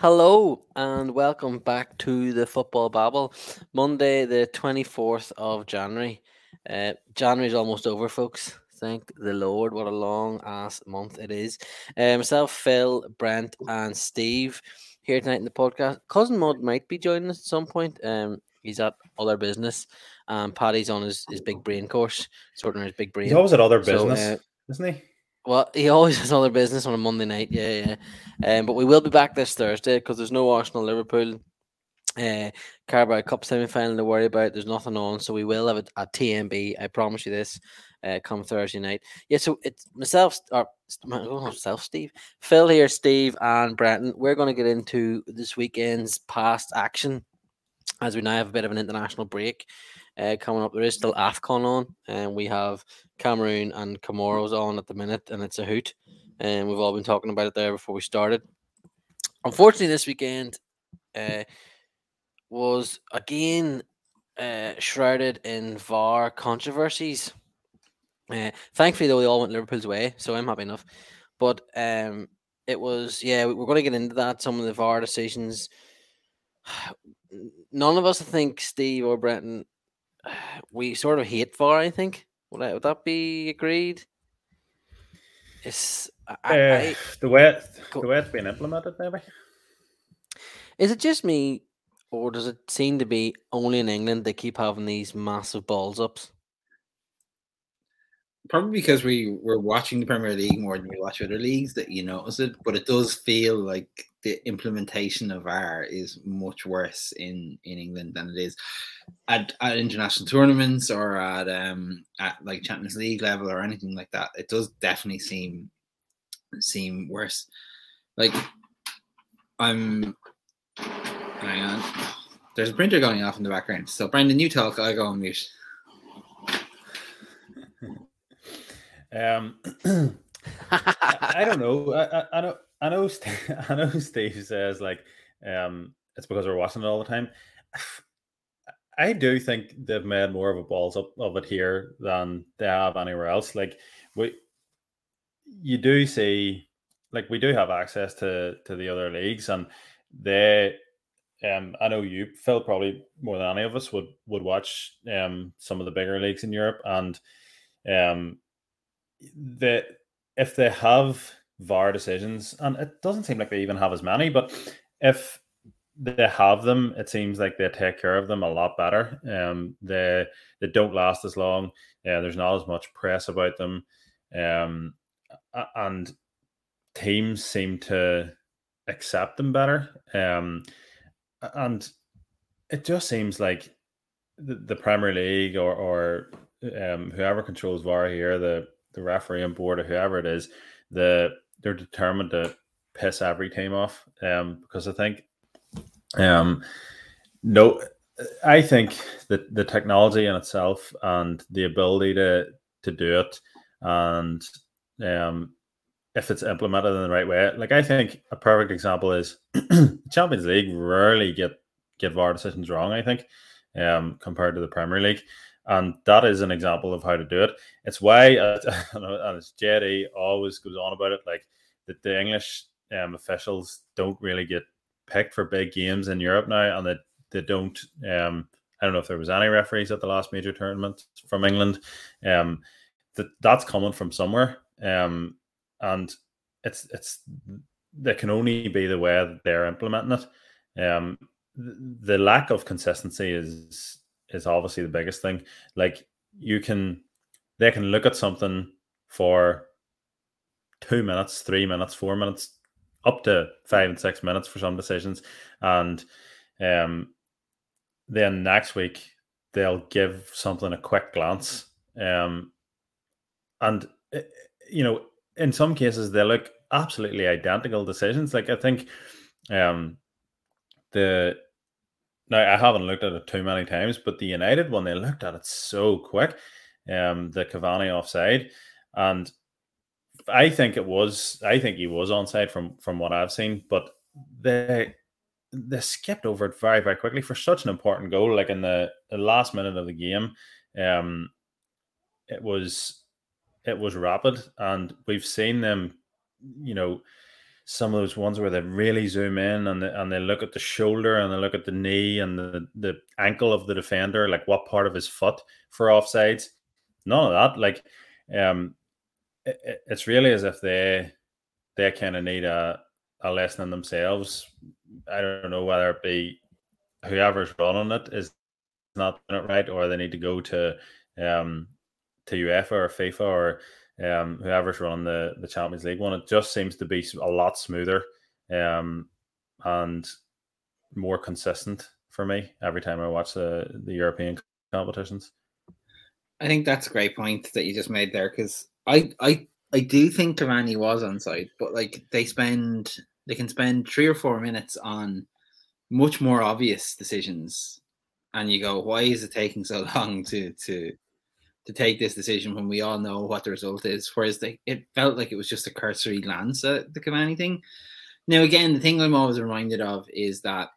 Hello and welcome back to the Football Babble. Monday, the 24th of January. Uh, January's almost over, folks. Thank the Lord. What a long ass month it is. Uh, myself, Phil, Brent, and Steve here tonight in the podcast. Cousin Mud might be joining us at some point. Um, he's at other business. And Paddy's on his, his big brain course, sorting his big brain. He's always at other So, business, uh, isn't he? Well, he always has other business on a Monday night. Yeah, yeah. Um, but we will be back this Thursday because there's no Arsenal Liverpool uh, Carabao Cup semi final to worry about. There's nothing on, so we will have a, a TMB. I promise you this. Uh, come Thursday night. Yeah, so it's myself or oh, myself, Steve, Phil here, Steve, and Brenton. We're going to get into this weekend's past action as we now have a bit of an international break uh, coming up. There is still AFCON on, and we have Cameroon and Comoros on at the minute, and it's a hoot. And we've all been talking about it there before we started. Unfortunately, this weekend uh, was again uh, shrouded in VAR controversies. Uh, thankfully, though, they all went Liverpool's way, so I'm happy enough. But um, it was, yeah, we- we're going to get into that. Some of the VAR decisions. None of us, I think, Steve or Brenton, we sort of hate VAR. I think would, I, would that be agreed? It's I, I- Uh, I- the way it, Go- the way it's been implemented, maybe. is it just me, or does it seem to be only in England they keep having these massive balls ups? probably because we were watching the Premier League more than we watch other leagues that you notice it, but it does feel like the implementation of VAR is much worse in in England than it is at, at international tournaments or at um at like Champions League level or anything like that. It does definitely seem seem worse. Like I'm hang on. There's a printer going off in the background. So Brenton, you talk, I go on mute. Um, I, I don't know. I, I, I know. I know. Steve, I know. Steve says like, um, it's because we're watching it all the time. I do think they've made more of a balls up of it here than they have anywhere else. Like we, you do see, like we do have access to to the other leagues, and they. Um, I know you, Phil, probably more than any of us would would watch um some of the bigger leagues in Europe, and um that if they have VAR decisions, and it doesn't seem like they even have as many, but if they have them, it seems like they take care of them a lot better. Um, they they don't last as long. Yeah, there's not as much press about them, um, and teams seem to accept them better. Um, and it just seems like the, the Premier League or or um, whoever controls VAR here, the the refereeing board or whoever it is, the they're determined to piss every team off. Um, because I think, um, no, I think that the technology in itself and the ability to to do it, and um, if it's implemented in the right way, like I think a perfect example is Champions League rarely get get VAR decisions wrong. I think, um, compared to the Premier League and that is an example of how to do it. It's why, uh, and it's JD always goes on about it, like that the English um, officials don't really get picked for big games in Europe now, and that they don't. Um, I don't know if there was any referees at the last major tournament from England. Um, that that's coming from somewhere, um, and it's it's they can only be the way that they're implementing it. Um, th- the lack of consistency is is obviously the biggest thing. Like you can, they can look at something for two minutes, three minutes, four minutes, up to five and six minutes for some decisions, and um, then next week they'll give something a quick glance, um, and eh, you know, in some cases they look absolutely identical decisions. Like I think, um, the now I haven't looked at it too many times, but the United one they looked at it so quick. Um, the Cavani offside, and I think it was. I think he was onside from from what I've seen, but they they skipped over it very very quickly for such an important goal. Like in the, the last minute of the game, um, it was it was rapid, and we've seen them, you know, some of those ones where they really zoom in and they, and they look at the shoulder and they look at the knee and the, the ankle of the defender, like what part of his foot for offsides. None of that. Like, um, it, it's really as if they they kind of need a, a lesson in themselves. I don't know whether it be whoever's running it is not doing it right, or they need to go to um to UEFA or FIFA or um, whoever's running the, the Champions League one. It just seems to be a lot smoother um, and more consistent for me every time I watch the, the European competitions. I think that's a great point that you just made there because I, I I do think Cavani was on side, but like they spend they can spend three or four minutes on much more obvious decisions, and you go, why is it taking so long to to to take this decision when we all know what the result is. Whereas they, it felt like it was just a cursory glance at the Cavani thing. Now, again, the thing I'm always reminded of is that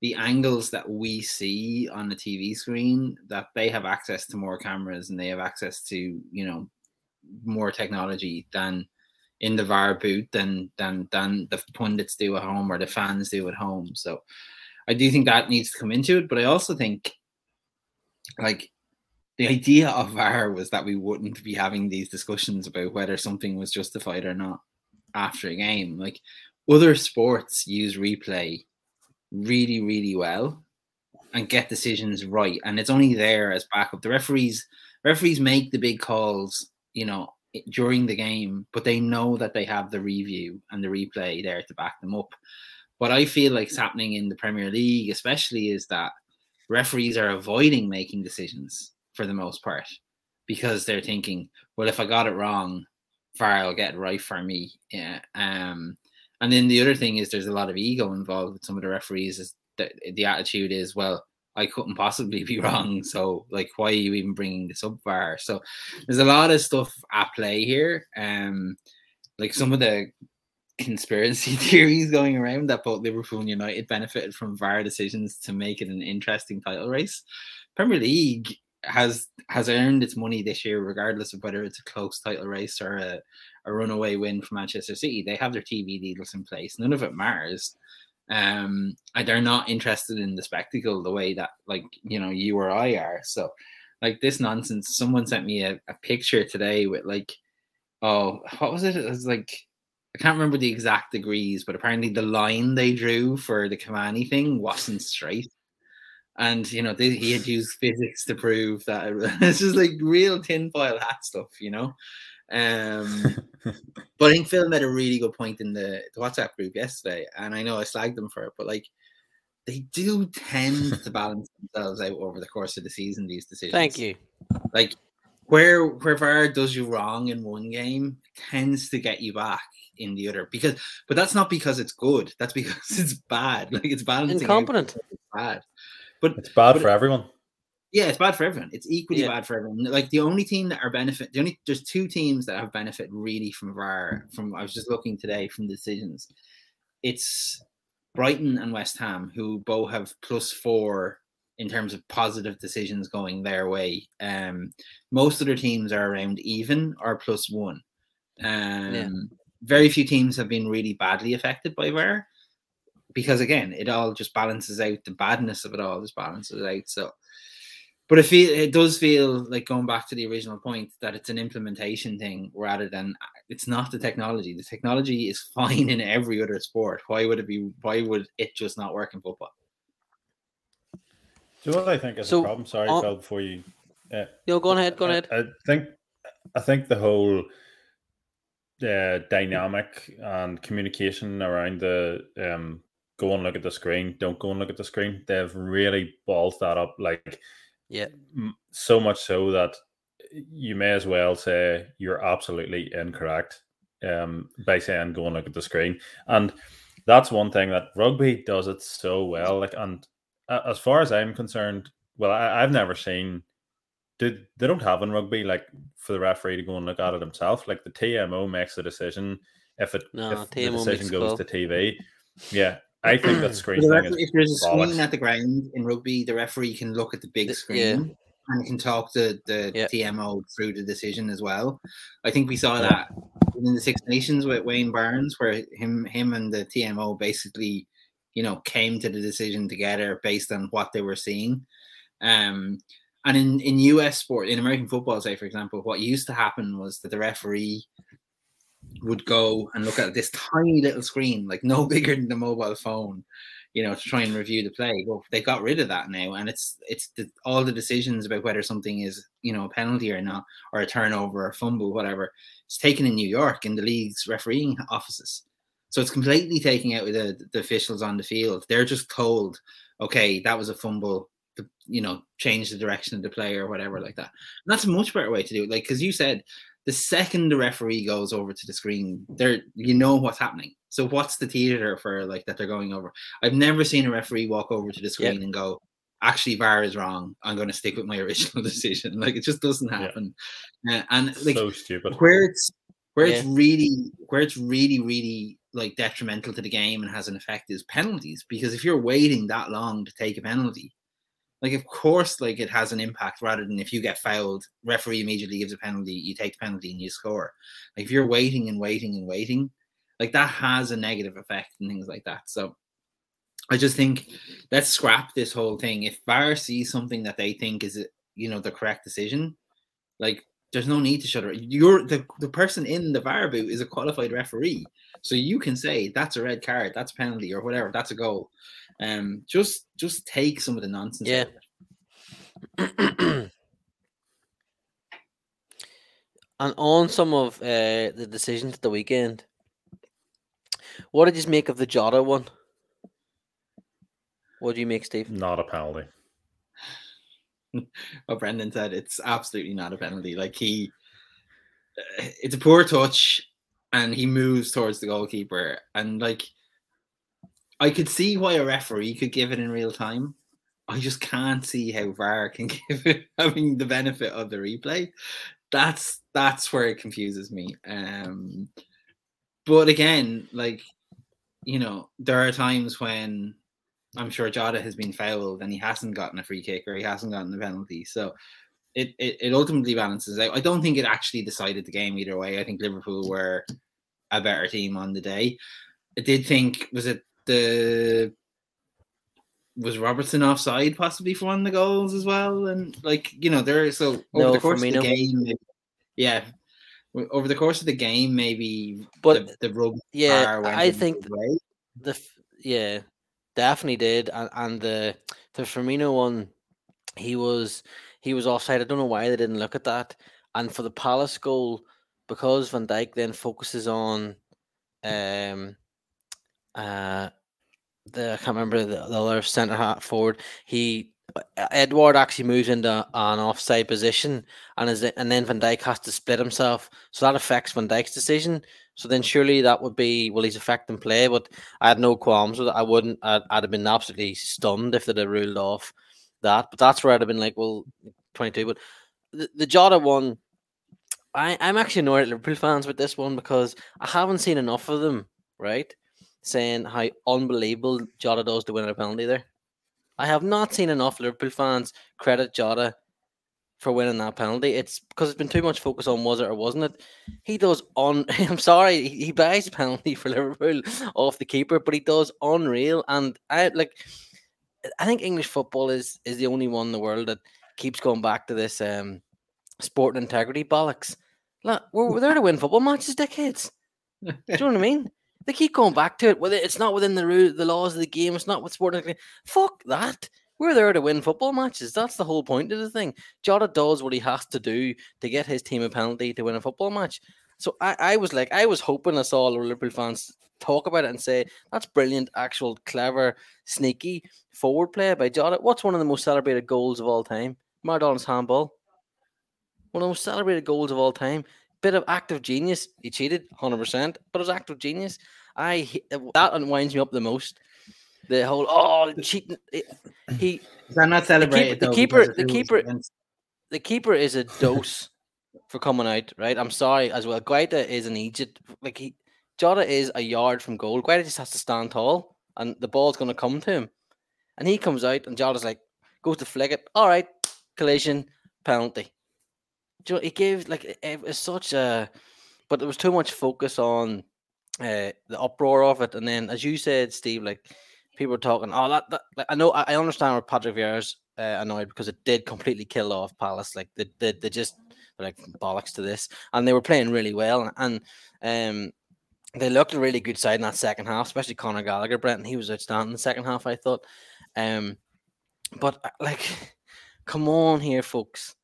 the angles that we see on the TV screen, that they have access to more cameras and they have access to, you know, more technology than in the VAR boot than than than the pundits do at home or the fans do at home. So I do think that needs to come into it. But I also think like the idea of VAR was that we wouldn't be having these discussions about whether something was justified or not after a game. Like other sports use replay really, really well and get decisions right. And it's only there as backup. The referees referees make the big calls, you know, during the game, but they know that they have the review and the replay there to back them up. What I feel like is happening in the Premier League, especially, is that referees are avoiding making decisions for the most part because they're thinking, well, if I got it wrong, VAR will get it right for me. Yeah. Um, and then the other thing is there's a lot of ego involved with some of the referees. Is that the attitude is, well, I couldn't possibly be wrong. So, like, why are you even bringing this up, VAR? So, there's a lot of stuff at play here. Um, like some of the conspiracy theories going around that both Liverpool and United benefited from VAR decisions to make it an interesting title race. Premier League has has earned its money this year, regardless of whether it's a close title race or a, a runaway win for Manchester City. They have their TV deals in place. None of it matters. Um, and they're not interested in the spectacle the way that like you know you or I are. So, like this nonsense. Someone sent me a, a picture today with like, oh, what was it? It was like I can't remember the exact degrees, but apparently the line they drew for the Cavani thing wasn't straight and you know they, he had used physics to prove that it's just like real tinfoil hat stuff, you know. Um, but I think Phil made a really good point in the, the WhatsApp group yesterday, and I know I slagged them for it, but like they do tend to balance themselves out over the course of the season. These decisions. Thank you. Like where where VAR does you wrong in one game tends to get you back in the other because but that's not because it's good that's because it's bad like it's balancing incompetent it's bad but it's bad but for everyone. Yeah, it's bad for everyone. It's equally Yeah. bad for everyone. Like the only team that are benefit, the only there's two teams that have benefit really from VAR. From I was just looking today from the decisions. It's Brighton and West Ham who both have plus four in terms of positive decisions going their way. Um, most other teams are around even or plus one. Um, very few teams have been really badly affected by VAR because again, it all just balances out. The badness of it all just balances out. So, but it feel it does feel like going back to the original point that it's an implementation thing rather than it's not the technology. The technology is fine in every other sport. Why would it be? Why would it just not work in football? Do you know what I think is So, a problem? Sorry, on- Phil, before you. Uh, No, go on ahead. Go I, ahead. I think I think the whole uh, dynamic and communication around the um, go and look at the screen, don't go and look at the screen. They've really balled that up, like Yeah. m- so much so that you may as well say you're absolutely incorrect um, by saying go and look at the screen. And that's one thing that rugby does it so well. Like, and a- as far as I'm concerned, well, I, I've never seen. Did they don't have in rugby like for the referee to go and look at it himself? Like the TMO makes the decision if it No, if the decision goes to TV. Yeah, I think that screen The thing referee- is if there's a bollocks. screen at the ground in rugby, the referee can look at the big screen yeah. and can talk to the Yeah. TMO through the decision as well. I think we saw Yeah. that in the Six Nations with Wayne Barnes, where him him and the TMO basically, you know, came to the decision together based on what they were seeing. Um, and in, in US sport, in American football, say for example, what used to happen was that the referee would go and look at this tiny little screen, like no bigger than the mobile phone, you know, to try and review the play. Well, they got rid of that now, and it's it's the, all the decisions about whether something is you know a penalty or not, or a turnover, or fumble, whatever. It's taken in New York in the league's refereeing offices, so it's completely taking out the the officials on the field. They're just told, okay, that was a fumble. To, you know, change the direction of the play or whatever like that. And that's a much better way to do it. Like, because you said the second the referee goes over to the screen, there you know what's happening. So what's the theater for like that they're going over? I've never seen a referee walk over to the screen yep. and go, actually VAR is wrong. I'm going to stick with my original decision. Like it just doesn't happen. Yeah. Uh, and like so stupid. Where it's where yeah. it's really where it's really really like detrimental to the game and has an effect is penalties because if you're waiting that long to take a penalty like of course like it has an impact rather than if you get fouled referee immediately gives a penalty you take the penalty and you score. Like if you're waiting and waiting and waiting like that has a negative effect and things like that. So i just think let's scrap this whole thing. If VAR sees something that they think is you know the correct decision like there's no need to shut it. You're the, the person in the VAR booth is a qualified referee. So you can say that's a red card that's a penalty or whatever that's a goal um, just just take some of the nonsense. Yeah. and on some of uh, the decisions at the weekend, what did you make of the Jota one? What do you make, Steve? Not a penalty. what Brenton said, it's absolutely not a penalty. Like he, uh, it's a poor touch, and he moves towards the goalkeeper, and like I could see why a referee could give it in real time. I just can't see how VAR can give it having the benefit of the replay. That's that's where it confuses me. Um, but again, like you know, there are times when I'm sure Jota has been fouled and he hasn't gotten a free kick or he hasn't gotten a penalty. So it, it, it ultimately balances out. I don't think it actually decided the game either way. I think Liverpool were a better team on the day. I did think was it the was Robertson offside possibly for one of the goals as well? And like you know, there so over no, the course of the game, maybe, yeah, over the course of the game, maybe but the, the rub yeah, I think the, the yeah definitely did, and, and the the Firmino one, he was he was offside. I don't know why they didn't look at that, and for the Palace goal, because Van Dijk then focuses on um uh the I can't remember the, the other centre half forward. He Edouard actually moves into an offside position, and is and then Van Dijk has to split himself, so that affects Van Dijk's decision. So then surely that would be well, he's affecting play, but I had no qualms with it. I wouldn't. I'd, I'd have been absolutely stunned if they'd have ruled off that. But that's where I'd have been like, well, twenty two. But the, the Jota one, I I'm actually annoyed at Liverpool fans with this one because I haven't seen enough of them. Right saying how unbelievable Jota does to win a penalty there. I have not seen enough Liverpool fans credit Jota for winning that penalty. It's because it's been too much focus on was it or wasn't it. He does on. I'm sorry, he buys a penalty for Liverpool off the keeper, but he does unreal. And I like. I think English football is is the only one in the world that keeps going back to this um sport integrity bollocks. Look, we're, we're there to win football matches, dickheads. Do you know what I mean? They keep going back to it. Well, it's not within the rule, the laws of the game. It's not what sporting. Fuck that. We're there to win football matches. That's the whole point of the thing. Jota does what he has to do to get his team a penalty to win a football match. So I, I was like, I was hoping I saw Liverpool fans talk about it and say that's brilliant, actual, clever, sneaky forward play by Jota. What's one of the most celebrated goals of all time? Maradona's handball. One of the most celebrated goals of all time bit of active genius. He cheated, hundred percent, but it was active genius. I that unwinds me up the most. The whole oh cheating. He is that not celebrated? The keeper, the keeper, the keeper, the keeper is a dose for coming out. Right, I'm sorry as well. Guaita is an Egypt like he. Jota is a yard from goal. Guaita just has to stand tall, and the ball's going to come to him. And he comes out, and Jota's like goes to flick it. All right, collision penalty. You know, he gave like it was such a but there was too much focus on uh, the uproar of it, and then as you said, Steve, like people were talking, oh that, that like, I know I, I understand where Patrick Vieira's uh, annoyed because it did completely kill off Palace. Like they, they, they just like bollocks to this, and they were playing really well, and um they looked a really good side in that second half, especially Conor Gallagher. Brenton, he was outstanding in the second half, I thought. Um, but uh, like, come on here, folks.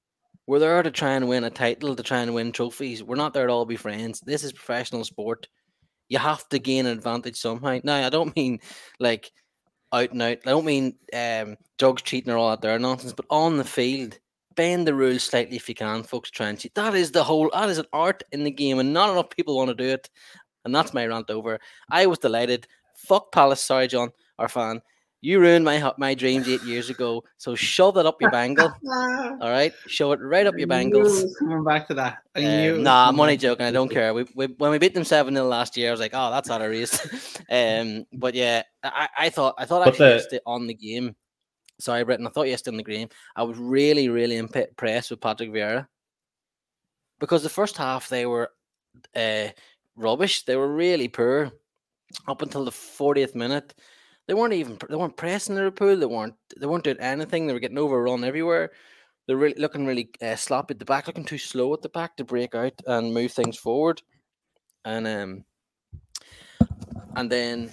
We're there to try and win a title, to try and win trophies. We're not there to all be friends. This is professional sport. You have to gain an advantage somehow. Now, I don't mean like out and out. I don't mean um, dogs cheating or all that there nonsense, but on the field, bend the rules slightly if you can, folks. Try and cheat. That is the whole. That is an art in the game, and not enough people want to do it. And that's my rant over. I was delighted. Fuck Palace. Sorry, John, our fan. You ruined my my dreams eight years ago. So shove that up your bangle. All right, show it right up your bangles. Coming back to that. Um, nah, I'm only joking. I don't care. We, we when we beat them seven 0 last year, I was like, oh, that's out of race. um, but yeah, I, I thought I thought actually the, on the game. Sorry, Britton. I thought yesterday in the game. I was really really impressed with Patrick Vieira because the first half they were uh, rubbish. They were really poor up until the 40th minute. They weren't even they weren't pressing Liverpool. They weren't they weren't doing anything. They were getting overrun everywhere. They're really looking really uh, sloppy at the back, looking too slow at the back to break out and move things forward. And um, and then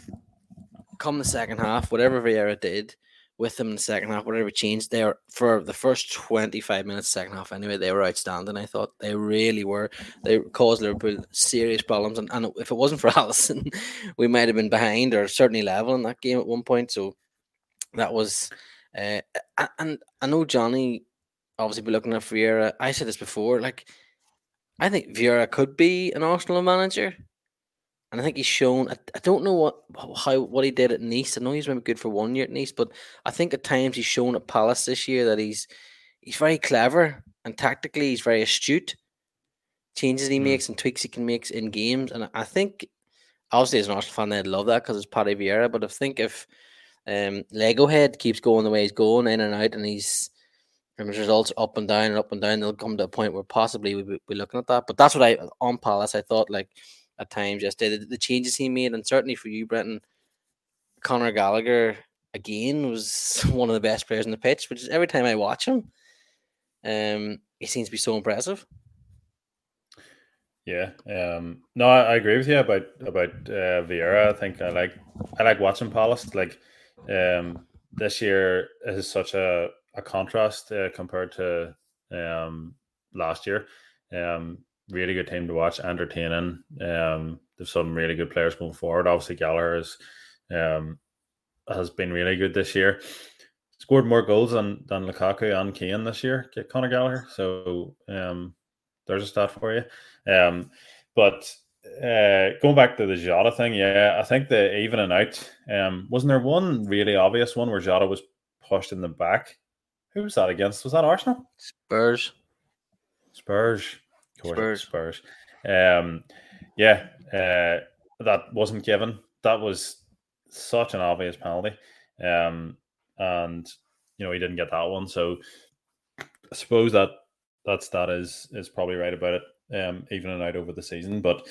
come the second half, whatever Vieira did, with them in the second half, whatever changed there for the first 25 minutes, second half anyway, they were outstanding. I thought they really were. They caused Liverpool serious problems. And, and if it wasn't for Alisson, we might have been behind or certainly level in that game at one point. So that was, uh, and I know Johnny obviously be looking at Vieira. I said this before, like, I think Vieira could be an Arsenal manager and I think he's shown. I, I don't know what how what he did at Nice. I know he's maybe good for one year at Nice, but I think at times he's shown at Palace this year that he's he's very clever and tactically he's very astute. Changes he mm. makes and tweaks he can make in games, and I think obviously as an Arsenal fan, I'd love that because it's Paddy Vieira. But I think if um, Lego Head keeps going the way he's going in and out, and he's and his results up and down and up and down, they'll come to a point where possibly we'll be looking at that. But that's what I on Palace. I thought like at times yesterday. The, the changes he made, and certainly for you, Brenton, Conor Gallagher again was one of the best players in the pitch. Which is every time I watch him, um, he seems to be so impressive. Yeah, um, no, I, I, agree with you about about uh, Vieira. I think I like I like watching Palace. Like um, this year is such a a contrast uh, compared to um, last year. Um, really good team to watch, entertaining. Um, there's some really good players moving forward. Obviously, Gallagher is, um, has been really good this year. Scored more goals than than Lukaku and Kane this year. Get Conor Gallagher. So um, there's a stat for you. Um, but uh, going back to the Jota thing, yeah, I think the evening out. Um, wasn't there one really obvious one where Jota was pushed in the back? Who was that against? Was that Arsenal? Spurs. Spurs. Spurs. Spurs. Um, yeah, uh, that wasn't given. That was such an obvious penalty. Um, and you know he didn't get that one. So I suppose that that stat is is probably right about it. Um, evening out over the season, but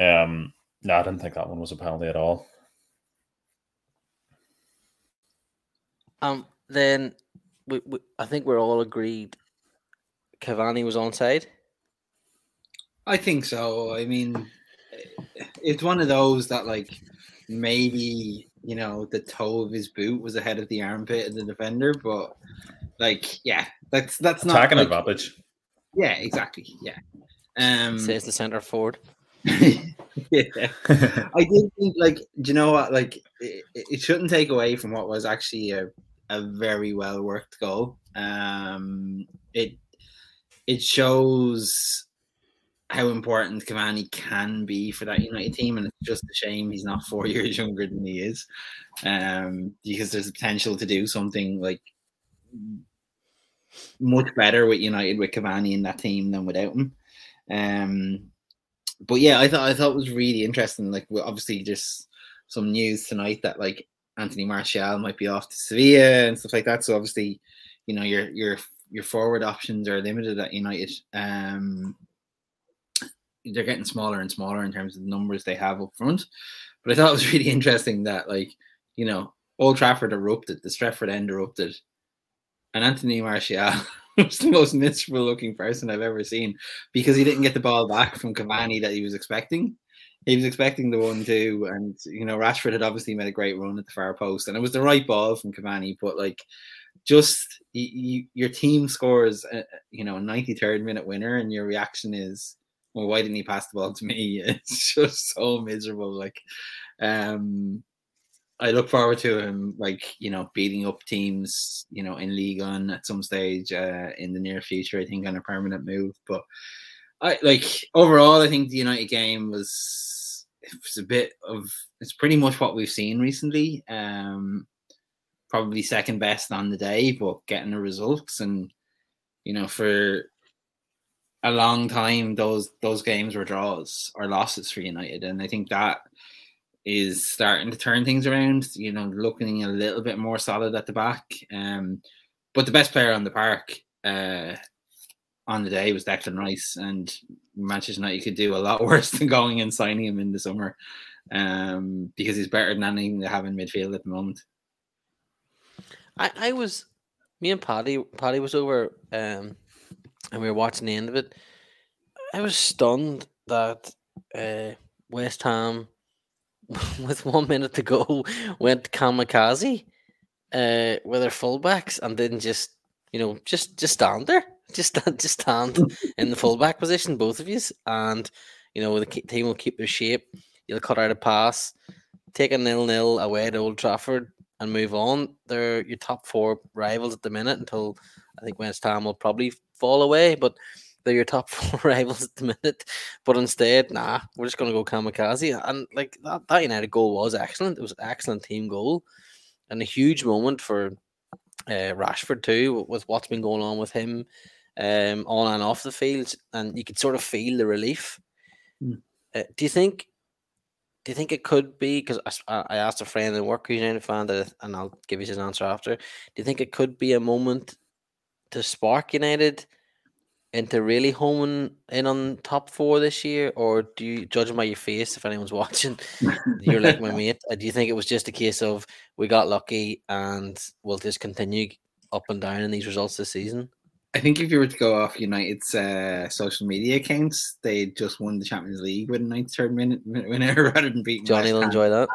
um, no, I didn't think that one was a penalty at all. Um, then we, we I think we're all agreed. Cavani was onside. I think so. I mean, it's one of those that like maybe you know the toe of his boot was ahead of the armpit of the defender, but like yeah, that's that's not attacking like, advantage. Yeah, exactly. Yeah. Um, says the center forward. yeah, I did think like, do you know what? Like, it, it shouldn't take away from what was actually a a very well worked goal. Um, it it shows how important Cavani can be for that United team, and it's just a shame he's not four years younger than he is, um, because there's a potential to do something like much better with United with Cavani in that team than without him. Um, but yeah, I thought I thought it was really interesting. Like, obviously, just some news tonight that like Anthony Martial might be off to Sevilla and stuff like that. So obviously, you know, your your your forward options are limited at United. Um, they're getting smaller and smaller in terms of the numbers they have up front. But I thought it was really interesting that like you know Old Trafford erupted, the Stretford end erupted, and Anthony Martial was the most miserable looking person I've ever seen because he didn't get the ball back from Cavani that he was expecting. He was expecting the one two, and you know Rashford had obviously made a great run at the far post, and it was the right ball from Cavani. But like, just you, you, your team scores, you know, a ninety third minute winner, and your reaction is, well, why didn't he pass the ball to me? It's just so miserable. Like, um, I look forward to him, like you know, beating up teams, you know, in Ligue 1 at some stage uh, in the near future. I think on a permanent move, but I like overall. I think the United game was it was a bit of it's pretty much what we've seen recently. Um, probably second best on the day, but getting the results and you know for a long time those those games were draws or losses for United, and I think that is starting to turn things around. You know, looking a little bit more solid at the back. Um, but the best player on the park uh, on the day was Declan Rice, and Manchester United could do a lot worse than going and signing him in the summer, um, because he's better than anything they have in midfield at the moment. I, I was, me and Paddy, Paddy was over, um, and we were watching the end of it. I was stunned that uh, West Ham with one minute to go, went kamikaze uh, with their fullbacks and didn't just, you know, just just stand there, just just stand in the fullback position, both of you, and you know the team will keep their shape. You'll cut out a pass, take a nil nil away at Old Trafford, and move on. They're your top four rivals at the minute until I think West Ham will probably fall away, but they're your top four rivals at the minute. But instead, nah, we're just going to go kamikaze. And like that, that United goal was excellent. It was an excellent team goal and a huge moment for uh, Rashford too, with what's been going on with him um, on and off the field. And you could sort of feel the relief. Mm. Uh, do you think? Do you think it could be? Because I, I, asked a friend in work who's a United fan, that, and I'll give you his answer after. Do you think it could be a moment to spark United into really homing in on top four this year, or do you judge by your face if anyone's watching? You're like my mate. Do you think it was just a case of we got lucky and we'll just continue up and down in these results this season? I think if you were to go off United's uh, social media accounts, they just won the Champions League with a 93rd minute winner rather than beating. Johnny will enjoy that.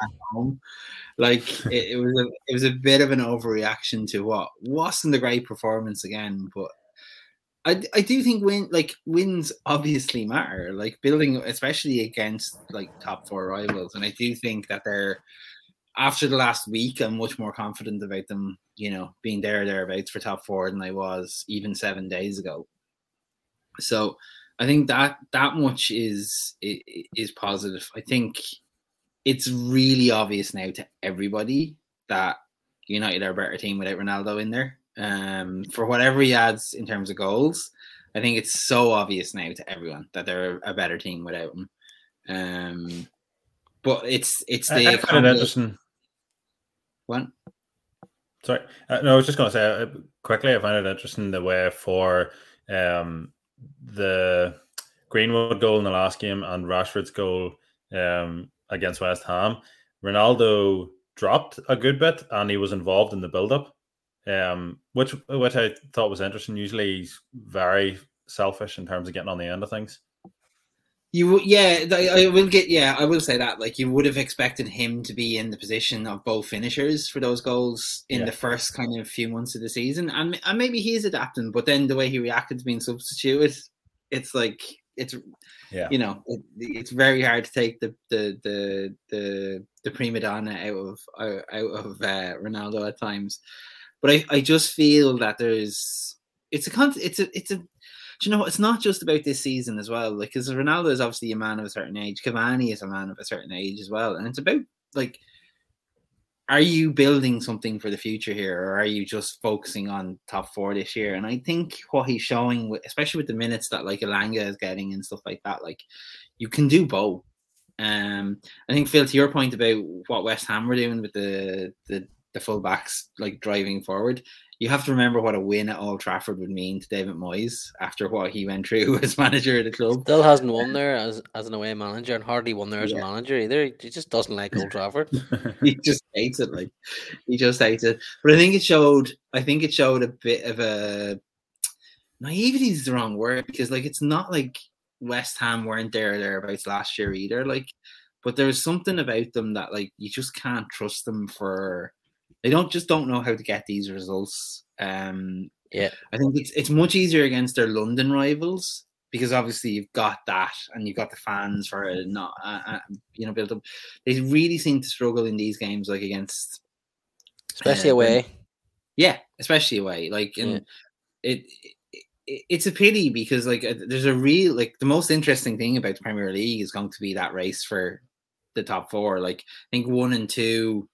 Like it, it was a it was a bit of an overreaction to what wasn't a great performance again, but I, I do think win like wins obviously matter like building especially against like top four rivals and I do think that they're after the last week I'm much more confident about them you know being there thereabouts for top four than I was even seven days ago so I think that that much is is positive I think it's really obvious now to everybody that United are a better team without Ronaldo in there um, for whatever he adds in terms of goals. I think it's so obvious now to everyone that they're a better team without him. Um, but it's it's the I, I it interesting. What? Sorry, uh, no, I was just going to say uh, quickly. I find it interesting the way for um, the Greenwood goal in the last game and Rashford's goal um, against West Ham. Ronaldo dropped a good bit and he was involved in the build up um, which which I thought was interesting. Usually, he's very selfish in terms of getting on the end of things. You yeah, I will get yeah, I will say that like you would have expected him to be in the position of both finishers for those goals in yeah. the first kind of few months of the season, and and maybe he's adapting, but then the way he reacted to being substituted, it's like it's yeah, you know, it, it's very hard to take the the the the, the prima donna out of out of uh, Ronaldo at times. But I, I just feel that there's it's a con it's a it's a you know it's not just about this season as well. Like because Ronaldo is obviously a man of a certain age, Cavani is a man of a certain age as well, and it's about like are you building something for the future here or are you just focusing on top four this year and i think what he's showing especially with the minutes that like Elanga is getting and stuff like that like you can do both um i think phil to your point about what west ham were doing with the the the fullbacks like driving forward. You have to remember what a win at Old Trafford would mean to David Moyes after what he went through as manager of the club. Still hasn't won there as, as an away manager and hardly won there as Yeah. a manager either. He just doesn't like Old Trafford. he just hates it. Like he just hates it. But I think it showed. I think it showed a bit of a naivety is the wrong word because like it's not like West Ham weren't there or thereabouts last year either. Like, but there's something about them that like you just can't trust them for. They don't just don't know how to get these results. Um, Yeah. I think it's it's much easier against their London rivals because obviously you've got that and you've got the fans for it, not uh, uh, you know built up. They really seem to struggle in these games, like against Especially Uh, away. yeah, especially away. Like, and it, it it's a pity because like uh, there's a real like the most interesting thing about the Premier League is going to be that race for the top four. Like, I think one and two,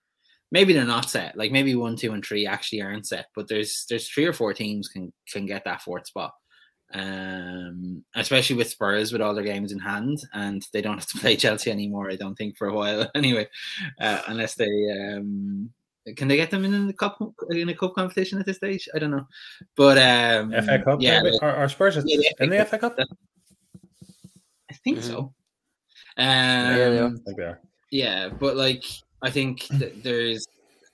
maybe they're not set. Like maybe one, two, and three actually aren't set, but there's there's three or four teams can can get that fourth spot. Um, especially with Spurs with all their games in hand, and they don't have to play Chelsea anymore. I don't think for a while anyway, uh, unless they um can they get them in the cup in a cup competition at this stage? I don't know, but um, FA Cup, yeah, maybe? Or, or Spurs Yeah, the in the FA Cup? I think Mhm. so. Um, Yeah, they are. I think they are. Yeah, but like I think that there's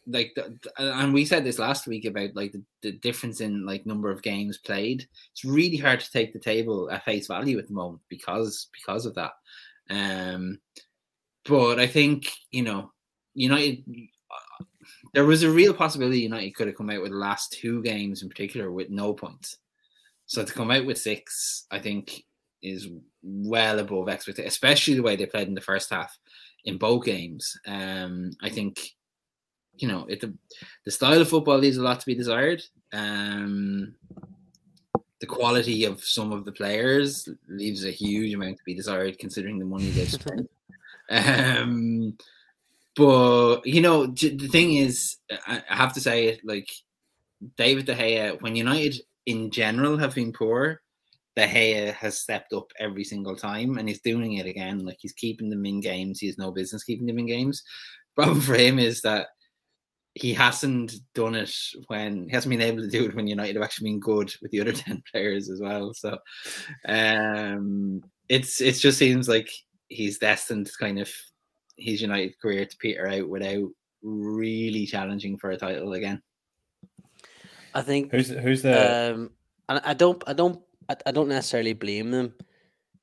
like the, the- and we said this last week about like the, the difference in like number of games played. It's really hard to take the table at face value at the moment because because of that. Um, but I think you know United. There was a real possibility United could have come out with the last two games in particular with no points. So to come out with six, I think, is well above expectation, especially the way they played in the first half in both games. Um, I think, you know, it the, the style of football leaves a lot to be desired. Um, the quality of some of the players leaves a huge amount to be desired, considering the money they've spent. um, but you know, the thing is, I I have to say it like David De Gea. When United in general have been poor, De Gea has stepped up every single time, and he's doing it again. Like he's keeping them in games. He has no business keeping them in games. Problem for him is that he hasn't done it when he hasn't been able to do it when United have actually been good with the other ten players as well. So, um, it's it just seems like he's destined to kind of his United career to peter out without really challenging for a title again. I think Who's who's the um and I don't I don't I, I don't necessarily blame them.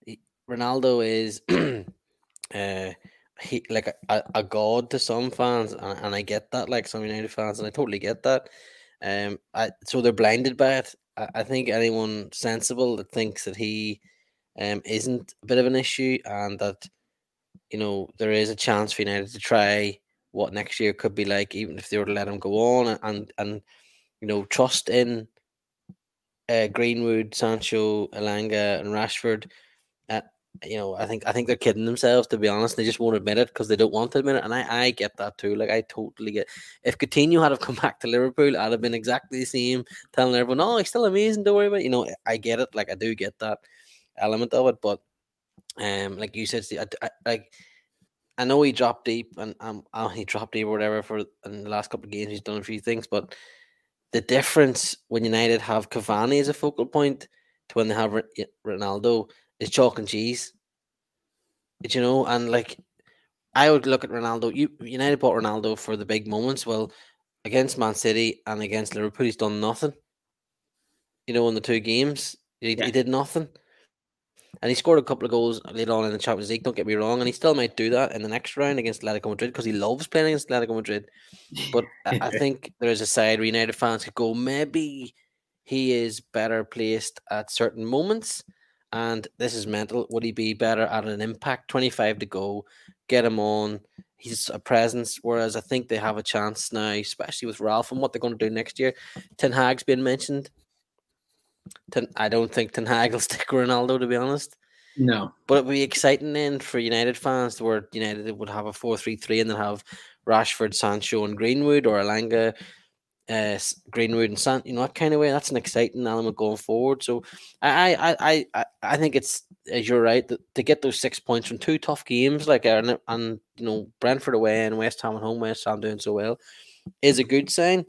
He- Ronaldo is uh he like a, a, god to some fans and, and I get that like some United fans and I totally get that. Um I so they're blinded by it. I, I think anyone sensible that thinks that he um isn't a bit of an issue and that you know there is a chance for United to try what next year could be like even if they were to let him go on and and, and you know, trust in uh, Greenwood, Sancho, Elanga, and Rashford. Uh, you know, I think I think they're kidding themselves to be honest. They just won't admit it because they don't want to admit it, and I, I get that too. Like I totally get. If Coutinho had have come back to Liverpool, I'd have been exactly the same, telling everyone, "Oh, he's still amazing. Don't worry about." It. You know, I get it. Like I do get that element of it, but um, like you said, I, I, like. I know he dropped deep and um, he dropped deep or whatever for in the last couple of games. He's done a few things, but the difference when United have Cavani as a focal point to when they have Ronaldo is chalk and cheese. Did you know? And like, I would look at Ronaldo. You United bought Ronaldo for the big moments. Well, against Man City and against Liverpool, he's done nothing. You know, in the two games, he, Yeah. he did nothing. And he scored a couple of goals later on in the Champions League. Don't get me wrong, and he still might do that in the next round against Atletico Madrid because he loves playing against Atletico Madrid. But I, think there is a side where United fans could go, maybe he is better placed at certain moments. And this is mental. Would he be better at an impact? 25 to go, get him on. He's a presence. Whereas I think they have a chance now, especially with Ralf and what they're going to do next year. Ten Hag's been mentioned. Ten, I don't think Ten Hag will stick Ronaldo, to be honest. No, But it would be exciting then for United fans to where United would have a 4 3 3 and then have Rashford, Sancho, and Greenwood or Elanga uh, Greenwood and Sant, you know, that kind of way. That's an exciting element going forward. So I, I, I, I, think it's as you're right that to get those six points from two tough games like and, and you know Brentford away and West Ham at home, West Ham doing so well, is a good sign.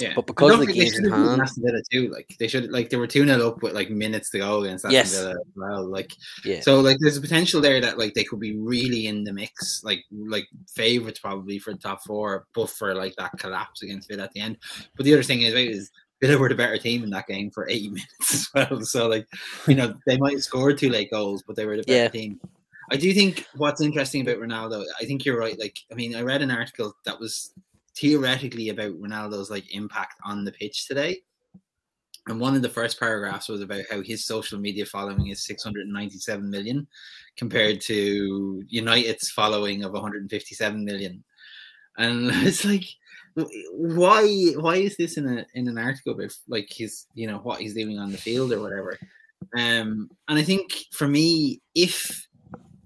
Yeah, but because of the games in hand, Aston Villa too. Like they should, like they were two 0 up with like minutes to go against Aston yes. Villa as well. Like, yeah. So like, there's a potential there that like they could be really in the mix, like like favorites probably for the top four, but for like that collapse against Villa at the end. But the other thing is, is Villa were the better team in that game for 80 minutes as well. So like, you know, they might have scored two late goals, but they were the better yeah. team. I do think what's interesting about Ronaldo, I think you're right. Like, I mean, I read an article that was theoretically about Ronaldo's like impact on the pitch today. And one of the first paragraphs was about how his social media following is 697 million compared to United's following of 157 million. And it's like why why is this in a in an article about like his you know what he's doing on the field or whatever? Um and I think for me if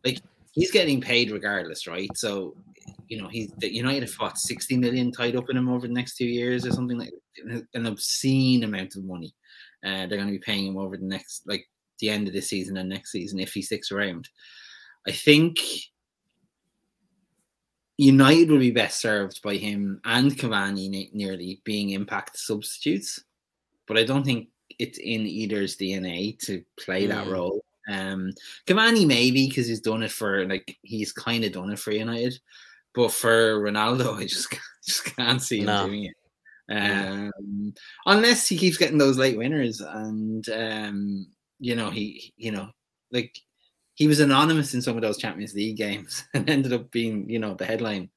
like he's getting paid regardless, right? So you know, he's that United have fought 60 million tied up in him over the next two years or something like an obscene amount of money. Uh, they're going to be paying him over the next, like the end of this season and next season if he sticks around. I think United will be best served by him and Cavani nearly being impact substitutes, but I don't think it's in either's DNA to play mm. that role. Um, Cavani maybe because he's done it for like he's kind of done it for United, but for Ronaldo, I just just can't see him no. doing it. Um, unless he keeps getting those late winners, and um, you know he, you know, like he was anonymous in some of those Champions League games and ended up being, you know, the headline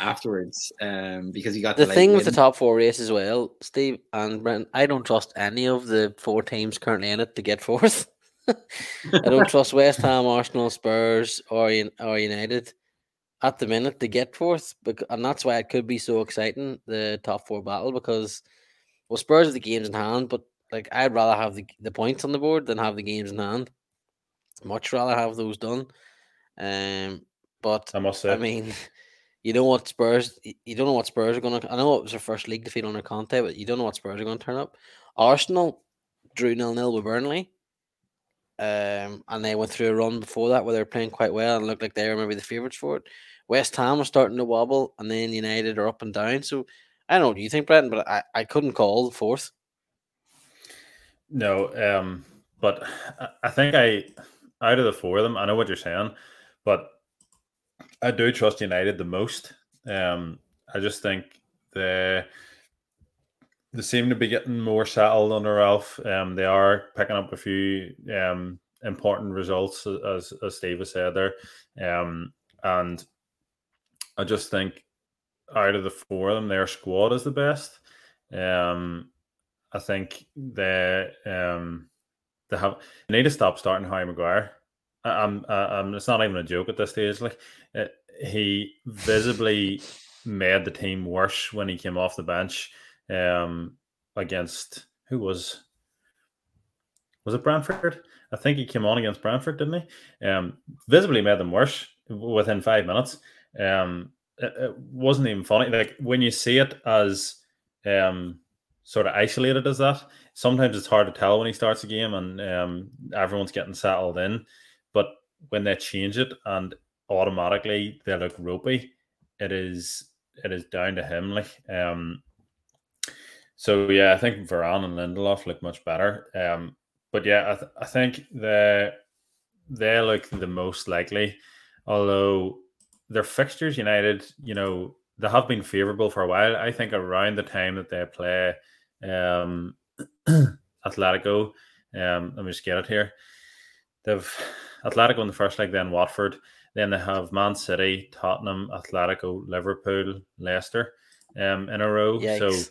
afterwards um, because he got the, the thing win. with the top four race as well, Steve and Brent. I don't trust any of the four teams currently in it to get fourth. I don't trust West Ham, Arsenal, Spurs, or or United at the minute to get fourth, and that's why it could be so exciting the top four battle because well Spurs have the games in hand, but like I'd rather have the, the points on the board than have the games in hand. Much rather have those done. Um, but I must say, I mean, you know what Spurs, you don't know what Spurs are going to. I know it was their first league defeat under Conte, but you don't know what Spurs are going to turn up. Arsenal drew nil nil with Burnley. Um, and they went through a run before that where they were playing quite well and looked like they were maybe the favourites for it. West Ham are starting to wobble, and then United are up and down. So I don't know. Do you think, Brenton? But I, I couldn't call the fourth. No, um, but I think I out of the four of them, I know what you're saying, but I do trust United the most. Um, I just think they they seem to be getting more settled under Ralf. Um, they are picking up a few um important results, as as Steve has said there. Um, and I just think out of the four of them, their squad is the best. Um, I think they um they have they need to stop starting Harry Maguire. I'm, I'm, it's not even a joke at this stage. Like uh, he visibly made the team worse when he came off the bench um, against who was was it Brentford? I think he came on against Brentford, didn't he? Um, visibly made them worse within five minutes. Um, it, it, wasn't even funny. Like when you see it as um, sort of isolated as that, sometimes it's hard to tell when he starts a game and um, everyone's getting settled in. But when they change it and automatically they look ropey, it is it is down to him. Like um, so yeah, I think Varane and Lindelof look much better. Um, but yeah, I, th- I think they they look the most likely. Although their fixtures, United, you know, they have been favourable for a while. I think around the time that they play um, Atletico, um, let me just get it here. They've Atletico in the first leg, then Watford, then they have Man City, Tottenham, Atletico, Liverpool, Leicester, um, in a row. Yikes.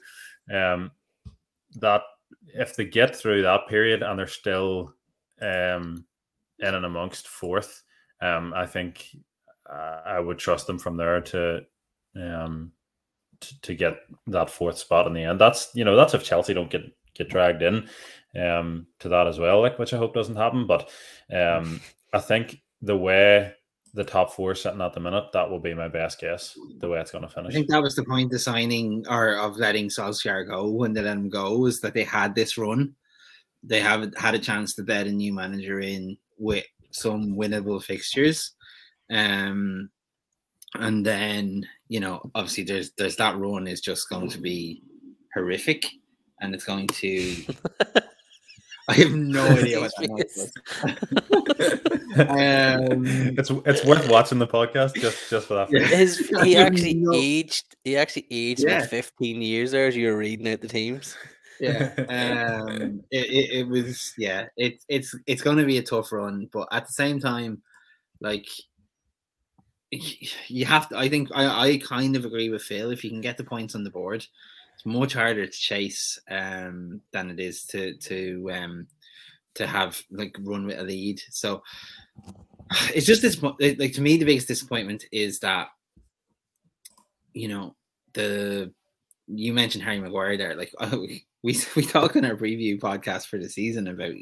So, um, that if they get through that period and they're still um in and amongst fourth, um, I think I would trust them from there to um to, to get that fourth spot in the end. That's you know that's if Chelsea don't get get dragged in um to that as well, like which I hope doesn't happen. But um I think the way the top four sitting at the minute, that will be my best guess. The way it's going to finish. I think that was the point of signing or of letting Solskjaer go when they let him go was that they had this run. They have had a chance to bed a new manager in with some winnable fixtures. Um and then, you know, obviously there's there's that run is just going to be horrific and it's going to I have no idea what that noise was. um, it's it's worth watching the podcast just just for that. Yeah. His he actually no- aged. He actually aged Yeah. about fifteen years there as you were reading out the teams. yeah um it, it, it was yeah it, it's it's going to be a tough run but at the same time like y- you have to i think i i kind of agree with phil if you can get the points on the board it's much harder to chase um than it is to to um to have like run with a lead so it's just this like to me the biggest disappointment is that you know the you mentioned Harry Maguire there. Like we we talk in our preview podcast for the season about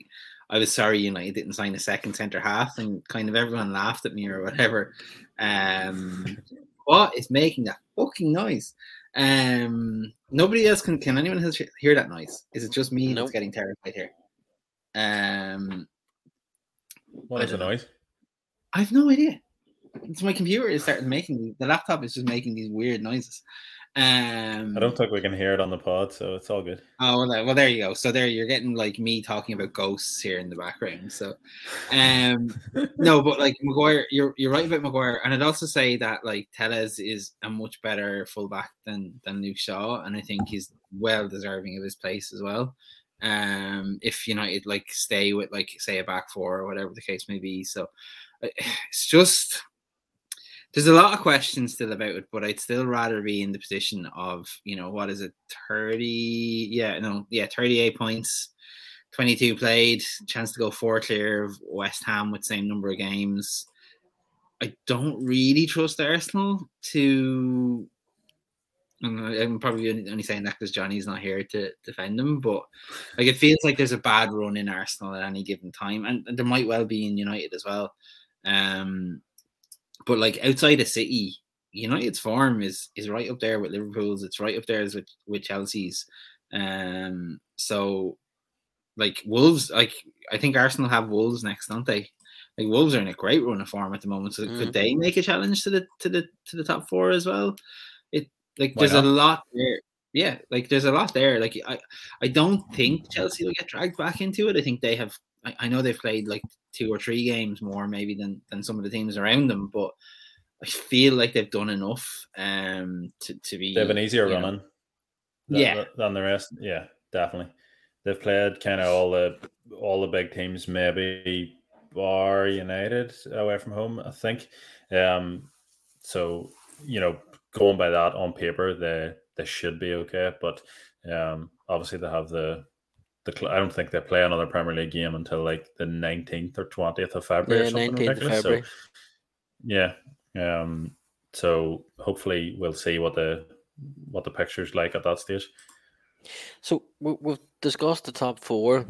I was sorry United didn't sign a second centre half, and kind of everyone laughed at me or whatever. Um, what is making that fucking noise? Um, nobody else can. Can anyone else hear that noise? Is it just me Nope. that's getting terrified here? Um, What is the noise? I have no idea. It's my computer is starting making the laptop is just making these weird noises. Um, I don't think we can hear it on the pod, so it's all good. Oh well, there- well, there you go. So there, you're getting like me talking about ghosts here in the background. So, um, no, but like Maguire, you're you're right about Maguire, and I'd also say that like Telles is a much better fullback than than Luke Shaw, and I think he's well deserving of his place as well. Um, if United like stay with like say a back four or whatever the case may be, so it's just there's a lot of questions still about it, but I'd still rather be in the position of, you know, what is it, 30? Yeah, no, yeah, 38 points, 22 played, chance to go four clear of West Ham with same number of games. I don't really trust Arsenal to. I'm probably only only saying that because Johnny's not here to defend them, but like it feels like there's a bad run in Arsenal at any given time, and, and there might well be in United as well. Um, but like outside of City, United's form is is right up there with Liverpool's. It's right up there with with Chelsea's. Um, so like Wolves, like I think Arsenal have Wolves next, don't they? Like Wolves are in a great run of form at the moment. So Mhm. could they make a challenge to the to the to the top four as well? It like Why there's a lot there. Yeah, like there's a lot there. Like I I don't think Chelsea will get dragged back into it. I think they have. I, I know they've played like two or three games more maybe than than some of the teams around them, but I feel like they've done enough um to, to be They have an easier running. than, Yeah. than the rest. Yeah, definitely. They've played kind of all the all the big teams, maybe bar United away from home, I think. Um, so you know, going by that on paper, they they should be okay. But um, obviously they have the the. I don't think they play another Premier League game until like the nineteenth or twentieth of February Yeah, or something ridiculous. February. So yeah. Um. So hopefully we'll see what the what the picture's like at that stage. So we, we've discussed the top four.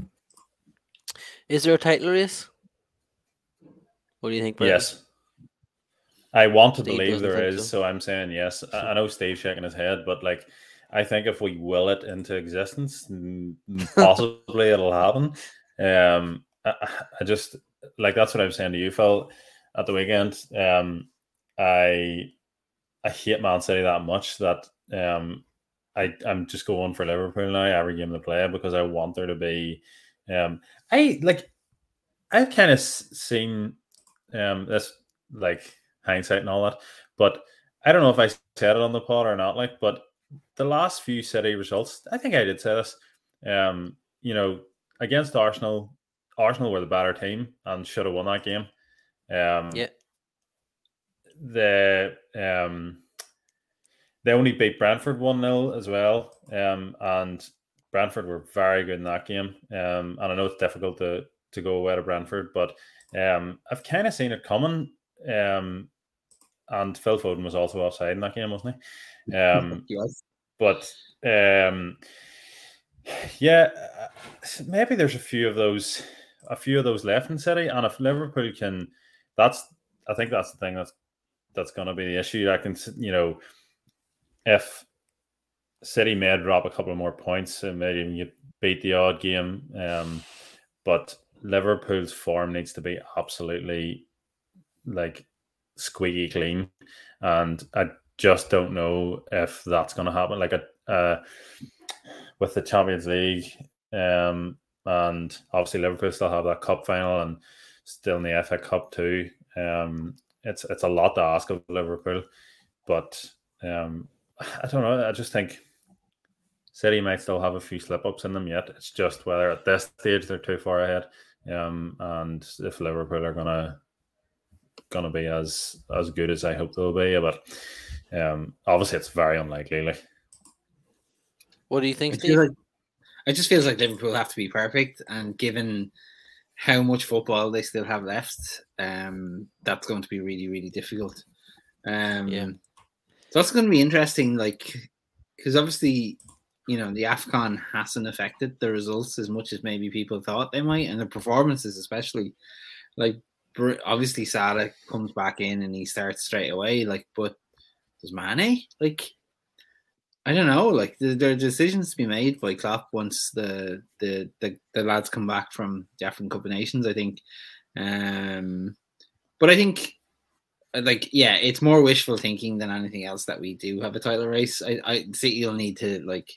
Is there a title race? What do you think? Yes. I want to Steve believe there is, so. so I'm saying yes. I, I know Steve's shaking his head, but like I think if we will it into existence, possibly it'll happen. Um, I, I just like that's what I'm saying to you, Phil, at the weekend. Um, I I hate Man City that much that um I I'm just going for Liverpool now every game they play because I want there to be um I like I've kind of seen um this like hindsight and all that, but I don't know if I said it on the pod or not. Like, but the last few City results, I think I did say this. Um, you know, against Arsenal, Arsenal were the better team and should have won that game. Um, Yeah. The um, they only beat Brentford one 0 as well. Um, and Brentford were very good in that game. Um, and I know it's difficult to to go away to Brentford, but um, I've kind of seen it coming. Um, and Phil Foden was also offside in that game, wasn't he? Um, Yes. but um, yeah, uh, maybe there's a few of those, a few of those left in City, and if Liverpool can, that's I think that's the thing that's that's going to be the issue. I can, you know, if City may drop a couple of more points and maybe you beat the odd game, um, but Liverpool's form needs to be absolutely like squeaky clean, and I just don't know if that's going to happen. Like a uh, with the Champions League, um, and obviously Liverpool still have that cup final and still in the FA Cup too. Um, it's it's a lot to ask of Liverpool, but um, I don't know. I just think City might still have a few slip ups in them yet. It's just whether at this stage they're too far ahead, um, and if Liverpool are gonna gonna be as as good as I hope they'll be. But um, obviously, it's very unlikely. Like, what do you think, I Steve? like it just feels like Liverpool have to be perfect, and given how much football they still have left, um, that's going to be really, really difficult. Um, Yeah. So that's going to be interesting, like, because obviously, you know, the AFCON hasn't affected the results as much as maybe people thought they might, and the performances, especially. Like, Br- obviously, Salah comes back in and he starts straight away, like, but does Mane? Like, I don't know. Like there, are decisions to be made by Klopp once the the the, the lads come back from different combinations. I think, um, but I think, like, yeah, it's more wishful thinking than anything else that we do have a title race. I, I City will need to like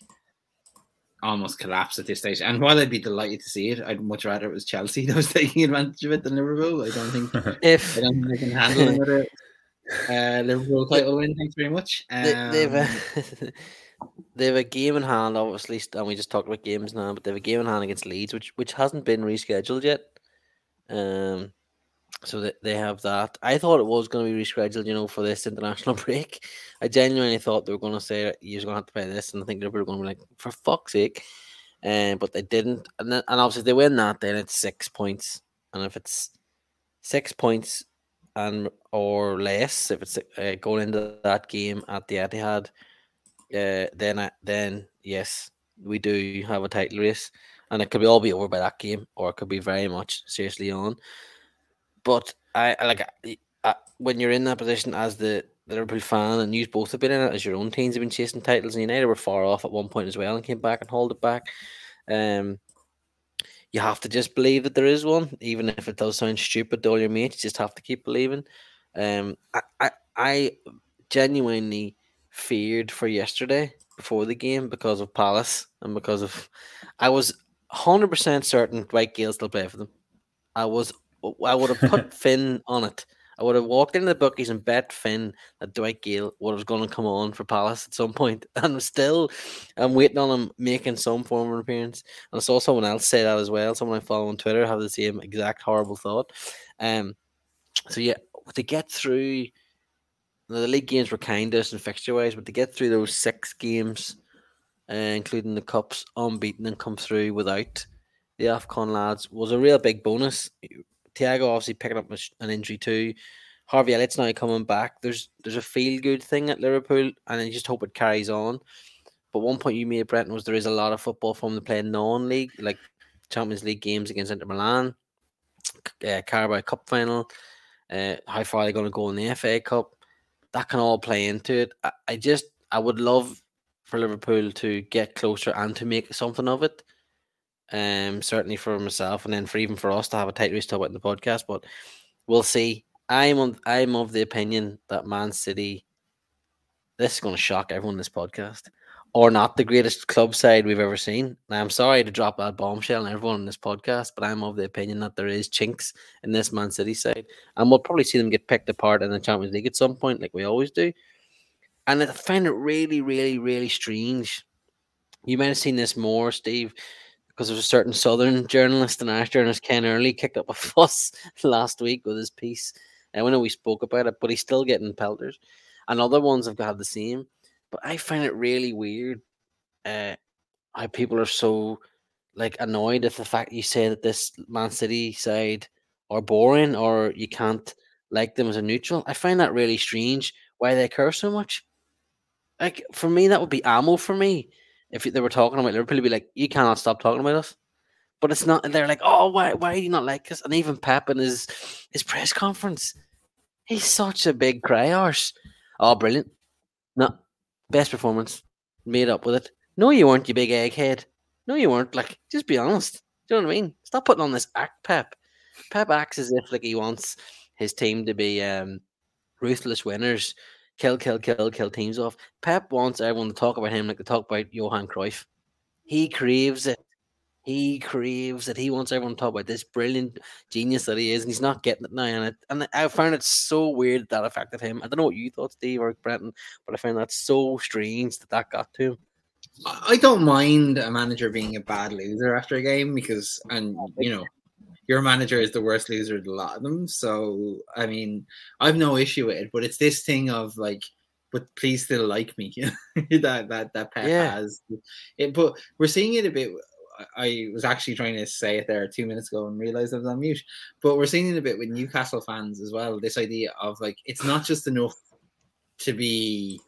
almost collapse at this stage. And while I'd be delighted to see it, I'd much rather it was Chelsea that was taking advantage of it than Liverpool. I don't think If I don't think they can handle another uh, Liverpool title win. Thanks very much. they, they've Um, a, they have a game in hand, obviously, and we just talked about games now, but they have a game in hand against Leeds, which which hasn't been rescheduled yet. Um, so that they have that. I thought it was going to be rescheduled, you know, for this international break. I genuinely thought they were going to say you're going to have to play this, and I think they were going to be like, for fuck's sake. Um, but they didn't, and then, and obviously they win that, then it's six points, and if it's six points and or less, if it's uh, going into that game at the Etihad, uh, then I, then yes, we do have a title race, and it could be all be over by that game, or it could be very much seriously on. But I, like I, when you're in that position as the, the Liverpool fan, and you both have been in it as your own teams have been chasing titles, and United were far off at one point as well, and came back and hauled it back. Um, you have to just believe that there is one, even if it does sound stupid to all your mates. You just have to keep believing. Um, I, I, I genuinely feared for yesterday before the game because of Palace and because of I was hundred percent certain Dwight Gayle still play for them. I was I would have put Finn on it. I would have walked into the bookies and bet Finn that Dwight Gayle was going to come on for Palace at some point. and still I'm waiting on him making some form of appearance. And I saw someone else say that as well. Someone I follow on Twitter have the same exact horrible thought. Um, so yeah, to get through the league games were kind of and fixture wise, but to get through those six games, uh, including the cups, unbeaten and come through without the Afcon lads was a real big bonus. Thiago obviously picking up an injury too. Harvey Elliott's now coming back. There's there's a feel good thing at Liverpool, and I just hope it carries on. But one point you made, Brenton, was there is a lot of football from the playing non-league, like Champions League games against Inter Milan, uh, Carabao Cup final. Uh, how far they're going to go in the FA Cup? That can all play into it. I, I just I would love for Liverpool to get closer and to make something of it. Um, certainly for myself, and then for even for us to have a tight race to about in the podcast. But we'll see. I'm on, I'm of the opinion that Man City. This is going to shock everyone in this podcast, or not the greatest club side we've ever seen. Now, I'm sorry to drop that bombshell on everyone in this podcast, but I'm of the opinion that there is chinks in this Man City side, and we'll probably see them get picked apart in the Champions League at some point, like we always do. And I find it really, really, really strange. You might have seen this more, Steve, because there's a certain Southern journalist and Irish journalist, Ken Early, kicked up a fuss last week with his piece. And I know we spoke about it, but he's still getting pelters. And other ones have got the same. But I find it really weird uh, how people are so like annoyed at the fact you say that this Man City side are boring or you can't like them as a neutral. I find that really strange why they care so much. Like for me, that would be ammo for me if they were talking about Liverpool. Be like, you cannot stop talking about us. But it's not. They're like, oh, why, why do you not like us? And even Pep in his his press conference, He's such a big cry horse. Oh, brilliant. No, best performance. Made up with it. No, you weren't, you big egghead. No, you weren't. Like, just be honest. Do you know what I mean? Stop putting on this act, Pep. Pep acts as if like he wants his team to be um, ruthless winners, kill, kill, kill, kill teams off. Pep wants everyone to talk about him like they talk about Johan Cruyff. He craves it. He craves it. He wants everyone to talk about this brilliant genius that he is, and he's not getting it now. And, it, and I found it so weird that, that affected him. I don't know what you thought, Steve or Brenton, but I found that so strange that that got to him. I don't mind a manager being a bad loser after a game because, and you know, your manager is the worst loser of a lot of them. So I mean, I've no issue with it, but it's this thing of like, but please still like me. that that that Pep yeah. has. It, but we're seeing it a bit. I was actually trying to say it there two minutes ago and realized I was on mute. But we're seeing it a bit with Newcastle fans as well. This idea of like it's not just enough to be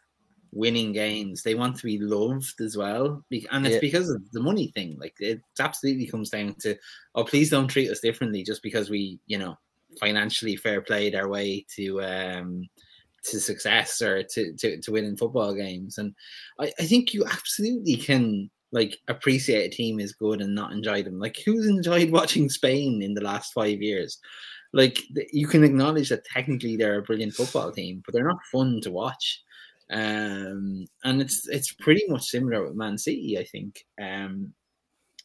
winning games. They want to be loved as well, and it's yeah. because of the money thing. Like it absolutely comes down to, oh, please don't treat us differently just because we, you know, financially fair played our way to um to success or to to, to winning football games. And I, I think you absolutely can like appreciate a team is good and not enjoy them. Like who's enjoyed watching Spain in the last five years? Like you can acknowledge that technically they're a brilliant football team, but they're not fun to watch. Um, and it's it's pretty much similar with Man City, I think. Um,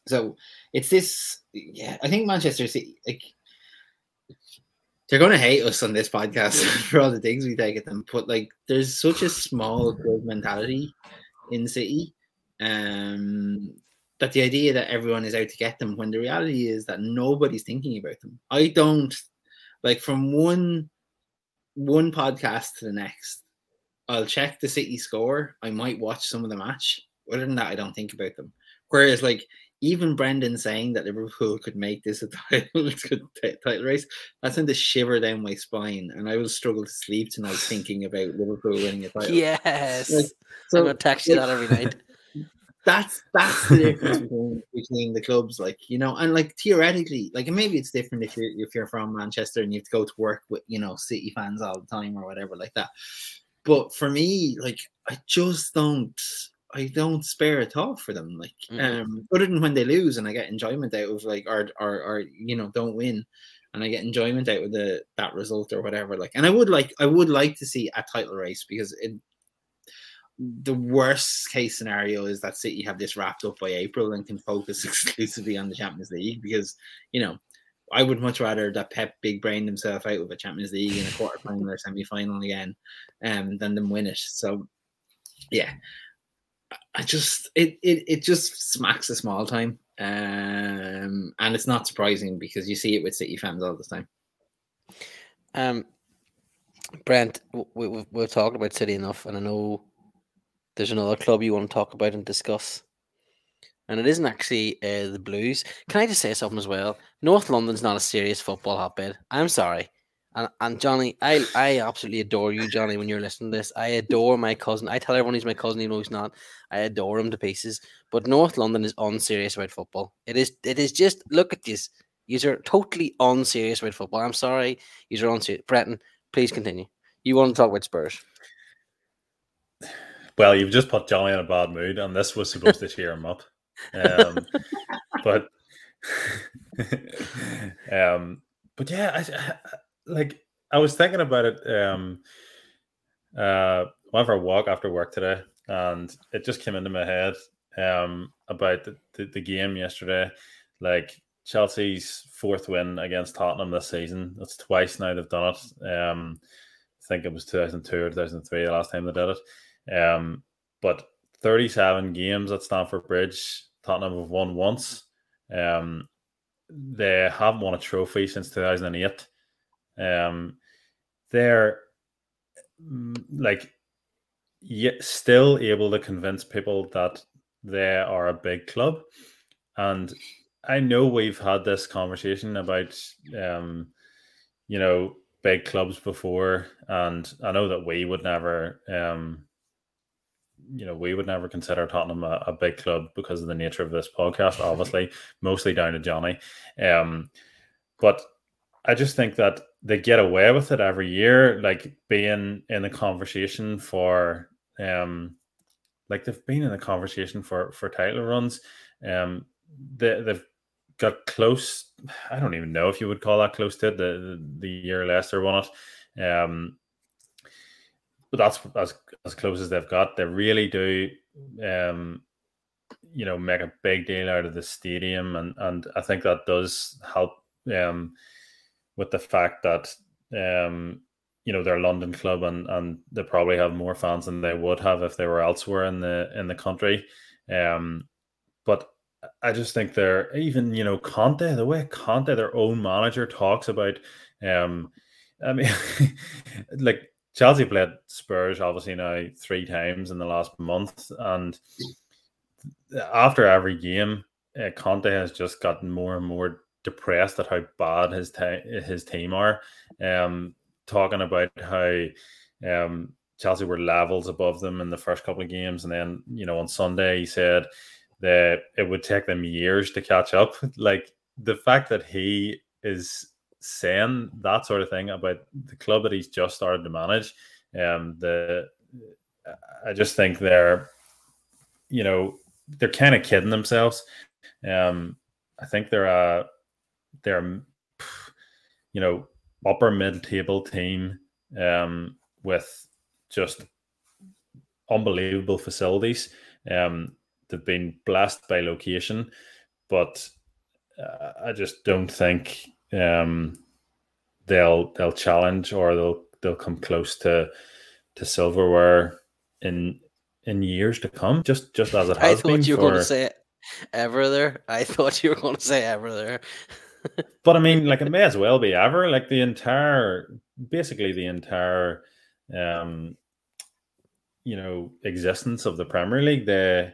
so it's this, yeah. I think Manchester City, like, they're going to hate us on this podcast for all the things we take at them. But like, there's such a small club mentality in City, um, that the idea that everyone is out to get them, when the reality is that nobody's thinking about them. I don't like from one one podcast to the next I'll check the City score. I might watch some of the match. Other than that, I don't think about them. Whereas, like even Brenton saying that Liverpool could make this a title title race, that's going to shiver down my spine, and I will struggle to sleep tonight thinking about Liverpool winning a title. Yes, like, so, I'm gonna text you like, that every night. That's that's the difference between, between the clubs, like you know, and like theoretically, like maybe it's different if you're if you're from Manchester and you have to go to work with you know City fans all the time or whatever like that. But for me, like I just don't I don't spare a thought for them. Like mm-hmm. um other than when they lose and I get enjoyment out of like or or or you know, don't win and I get enjoyment out of the that result or whatever. Like and I would like I would like to see a title race because it the worst case scenario is that City have this wrapped up by April and can focus exclusively on the Champions League because you know I would much rather that Pep big brain himself out with a Champions League in a quarter final or semi final again, um, than them win it. So, yeah, I just it it it just smacks a small time, um, and it's not surprising because you see it with City fans all the time. Um, Brent, we, we, we've talked about City enough, and I know there's another club you want to talk about and discuss and it isn't actually uh, the Blues. Can I just say something as well? North London's not a serious football hotbed. I'm sorry. And, and Johnny, I, I absolutely adore you, Johnny, when you're listening to this. I adore my cousin. I tell everyone he's my cousin, even though he's not. I adore him to pieces. But North London is unserious about football. It is it is just look at this. These are totally unserious about football. I'm sorry. These are unserious. Brenton, please continue. You want to talk about Spurs. Well, you've just put Johnny in a bad mood, and this was supposed to cheer him up. Um, but um, but yeah, I, I, like I was thinking about it. Um, uh, went for a walk after work today, and it just came into my head um about the, the, the game yesterday. Like Chelsea's fourth win against Tottenham this season. That's twice now they've done it. Um, I think it was 2002 or 2003 the last time they did it. Um, but 37 games at Stamford Bridge. Tottenham have won once. Um, they haven't won a trophy since 2008. Um, they're mm, like yet still able to convince people that they are a big club. And I know we've had this conversation about, um, you know, big clubs before, and I know that we would never um, you know, we would never consider Tottenham a, a, big club because of the nature of this podcast, obviously, mostly down to Johnny. Um, but I just think that they get away with it every year, like being in the conversation for um like they've been in the conversation for for title runs. Um they they've got close. I don't even know if you would call that close to it, the the year Leicester won it. Um but that's as as close as they've got. They really do um you know make a big deal out of the stadium and and I think that does help um with the fact that um, you know they're a London club and and they probably have more fans than they would have if they were elsewhere in the in the country. Um, but I just think they're even you know Conte the way Conte their own manager talks about. Um, I mean, like Chelsea played Spurs obviously now three times in the last month, and after every game, uh, Conte has just gotten more and more depressed at how bad his te- his team are. Um, talking about how um, Chelsea were levels above them in the first couple of games, and then you know on Sunday he said that it would take them years to catch up. Like the fact that he is saying that sort of thing about the club that he's just started to manage, um, the I just think they're, you know, they're kind of kidding themselves. Um, I think they're a they're you know upper mid table team um, with just unbelievable facilities. Um, they've been blessed by location, but uh, I just don't think um, they'll they'll challenge or they'll they'll come close to to silverware in in years to come. Just just as it has I thought you were for... going to say ever there. I thought you were going to say ever there but I mean, like it may as well be ever. Like the entire, basically the entire, um, you know, existence of the Premier League. They,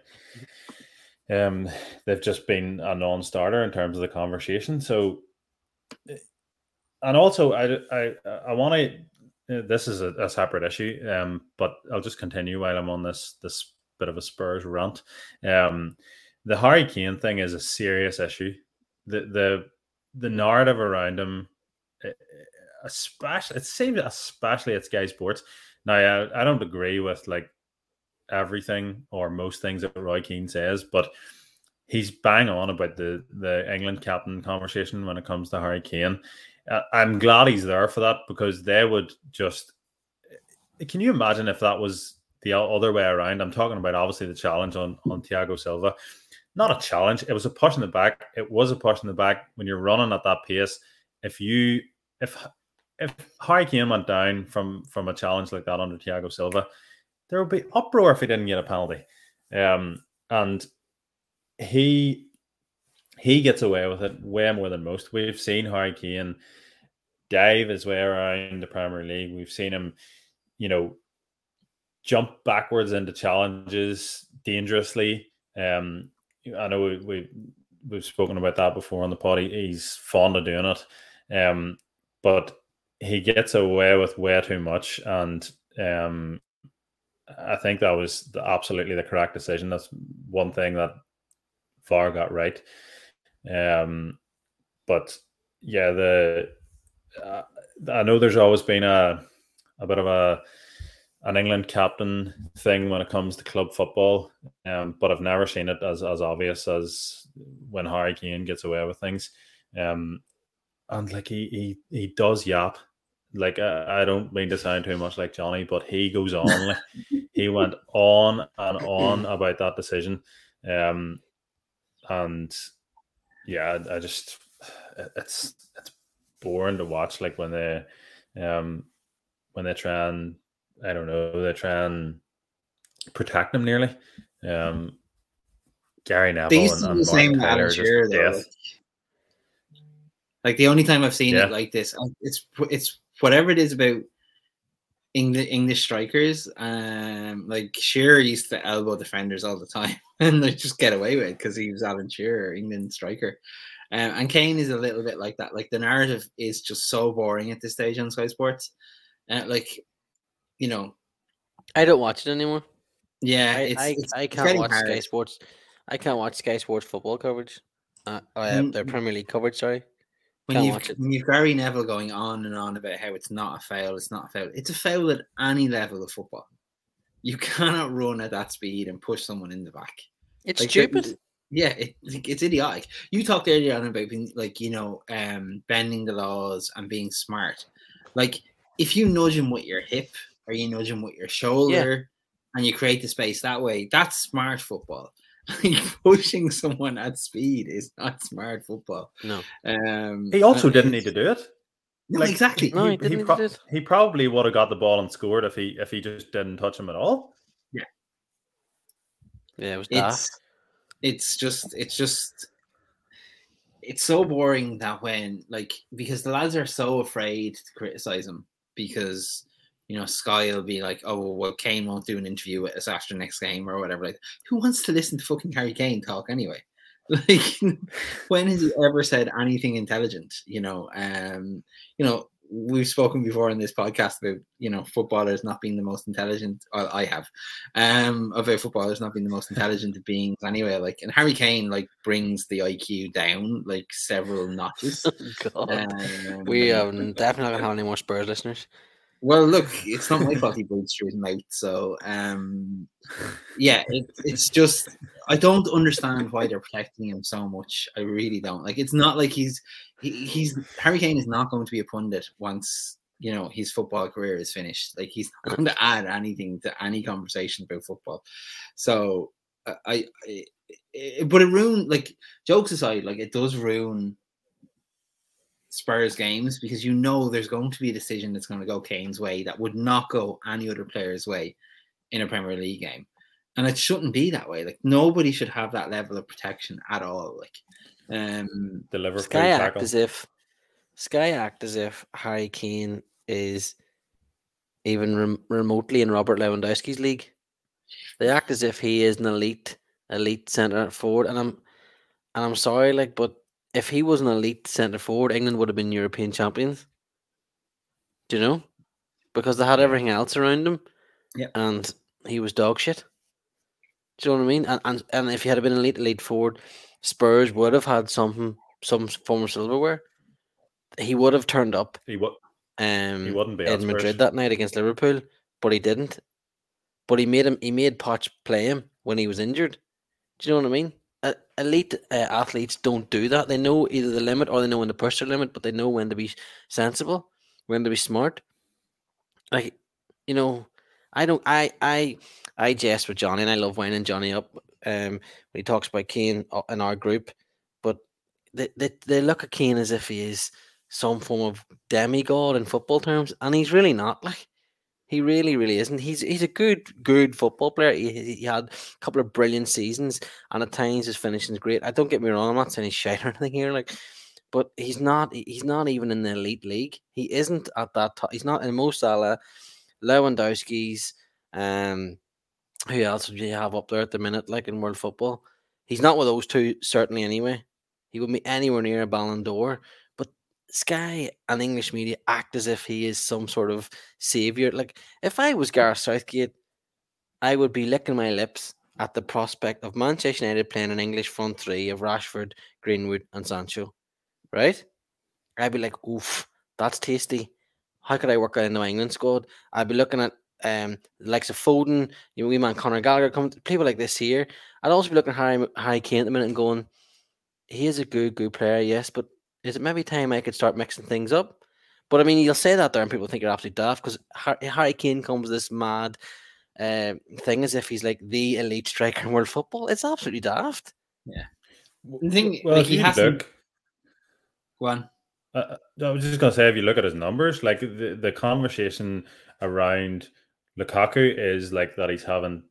um, they've just been a non-starter in terms of the conversation. So, and also, I, I, I want to. This is a, a, separate issue, um, but I'll just continue while I'm on this this bit of a Spurs rant. Um, the Harry Kane thing is a serious issue. The the the narrative around him, especially it seems especially at Sky Sports. Now, I, I don't agree with like everything or most things that Roy Keane says, but he's bang on about the the England captain conversation when it comes to Harry Kane. Uh, I'm glad he's there for that because they would just. Can you imagine if that was the other way around? I'm talking about obviously the challenge on on Thiago Silva not a challenge. It was a push in the back. It was a push in the back when you're running at that pace. If you if if Harry Kane went down from from a challenge like that under Thiago Silva, there would be uproar if he didn't get a penalty. Um, and he he gets away with it way more than most. We've seen Harry Kane dive his way around the Premier League. We've seen him, you know, jump backwards into challenges dangerously. Um, I know we, we we've spoken about that before on the pod. He's fond of doing it, um, but he gets away with way too much, and um, I think that was the, absolutely the correct decision. That's one thing that VAR got right. Um, but yeah, the uh, I know there's always been a a bit of a an England captain thing when it comes to club football, um, but I've never seen it as as obvious as when Harry Kane gets away with things. Um, and like he he he does yap. Like I, I don't mean to sound too much like Johnny, but he goes on. like he went on and on about that decision, um, and yeah, I, I just it's it's boring to watch. Like when they um when they try and I don't know, they try and protect him nearly. Um, Gary Neville they used and, and the same Shearer, though, like, like, the only time I've seen yeah. it like this, it's it's whatever it is about English English strikers. Um, like Shearer used to elbow defenders all the time, and they just get away with it because he was Alan Shearer, England striker. Um, and Kane is a little bit like that. Like the narrative is just so boring at this stage on Sky Sports. Uh, like you know, I don't watch it anymore. Yeah, I it's, I, it's I can't watch hard. Sky Sports. I can't watch Sky Sports football coverage. Uh, uh, mm-hmm. their Premier League coverage. Sorry, when you've, when you've Gary Neville going on and on about how it's not a foul, it's not a foul. It's a foul at any level of football. You cannot run at that speed and push someone in the back. It's Like, stupid. Yeah, it, it's idiotic. You talked earlier on about being like you know um, bending the laws and being smart. Like if you nudge him with your hip or you nudge him with your shoulder, and you create the space that way, that's smart football. Pushing someone at speed is not smart football. No. Um, He also didn't need to do it. No, Like, exactly. No, he he, didn't pro- to do it. he probably would have got the ball and scored if he if he just didn't touch him at all. Yeah, Yeah, it was it's it's just it's just it's so boring that when like because the lads are so afraid to criticize him because you know Sky will be like, oh well, Kane won't do an interview with us after next game or whatever. Like, who wants to listen to fucking Harry Kane talk anyway? Like, when has he ever said anything intelligent? You know, um, you know, we've spoken before in this podcast about you know footballers not being the most intelligent. Well, I have, um, about footballers not being the most intelligent of beings anyway. Like, and Harry Kane like brings the IQ down like several notches. God. Um, we are definitely not gonna have any more Spurs listeners. Well, look, it's not my fault he bleeds through his mouth. So, um, yeah, it, it's just I don't understand why they're protecting him so much. I really don't. Like, it's not like he's he, he's Harry Kane is not going to be a pundit once you know his football career is finished. Like, he's not going to add anything to any conversation about football. So, I, I, but it ruined like jokes aside, like it does ruin Spurs games because you know there's going to be a decision that's going to go Kane's way that would not go any other player's way in a Premier League game. And it shouldn't be that way. Like nobody should have that level of protection at all. Like um The Liverpool Sky act as if Sky act as if Harry Kane is even rem- remotely in Robert Lewandowski's league. They act as if he is an elite elite centre forward, and I'm and I'm sorry, like, but if he was an elite centre forward, England would have been European champions. Do you know? Because they had everything else around him, Yep. and he was dog shit. Do you know what I mean? And and, and if he had been elite elite forward, Spurs would have had something, some form of silverware. He would have turned up He would. um, He wouldn't be at in Madrid Spurs. that night against Liverpool, but he didn't. But he made him. He made Poch play him when he was injured. Do you know what I mean? Elite uh, athletes don't do that. They know either the limit or they know when to push their limit, but they know when to be sensible, when to be smart. Like, you know, I don't. I I I jest with Johnny, and I love winding Johnny up. Um, when he talks about Kane uh, in our group, but they they, they look at Kane as if he is some form of demigod in football terms, and he's really not. Like he really, really isn't. He's he's a good, good football player. He, he had a couple of brilliant seasons, and at times his finishing is great. I don't get me wrong. I'm not saying he's shite or anything here, like, but he's not. He's not even in the elite league. He isn't at that. top. He's not in Mo Salah, Lewandowski's. Um, who else do you have up there at the minute, like in world football? He's not with those two, certainly. Anyway, he wouldn't be anywhere near a Ballon d'Or. Sky and English media act as if he is some sort of savior. Like if I was Gareth Southgate, I would be licking my lips at the prospect of Manchester United playing an English front three of Rashford, Greenwood, and Sancho. Right? I'd be like, oof, that's tasty. How could I work out in the England squad? I'd be looking at um the likes of Foden, you know, wee man Conor Gallagher, come people like this here. I'd also be looking at Harry, Harry Kane at the minute and going, he is a good, good player, yes, but is it maybe time I could start mixing things up? But I mean, you'll say that there and people think you're absolutely daft because Harry Kane comes this mad uh, thing as if he's like the elite striker in world football. It's absolutely daft. The thing- well, like, he hasn't- look, one. Uh, I was just gonna say, if you look at his numbers, like the, the conversation around Lukaku is like that he's having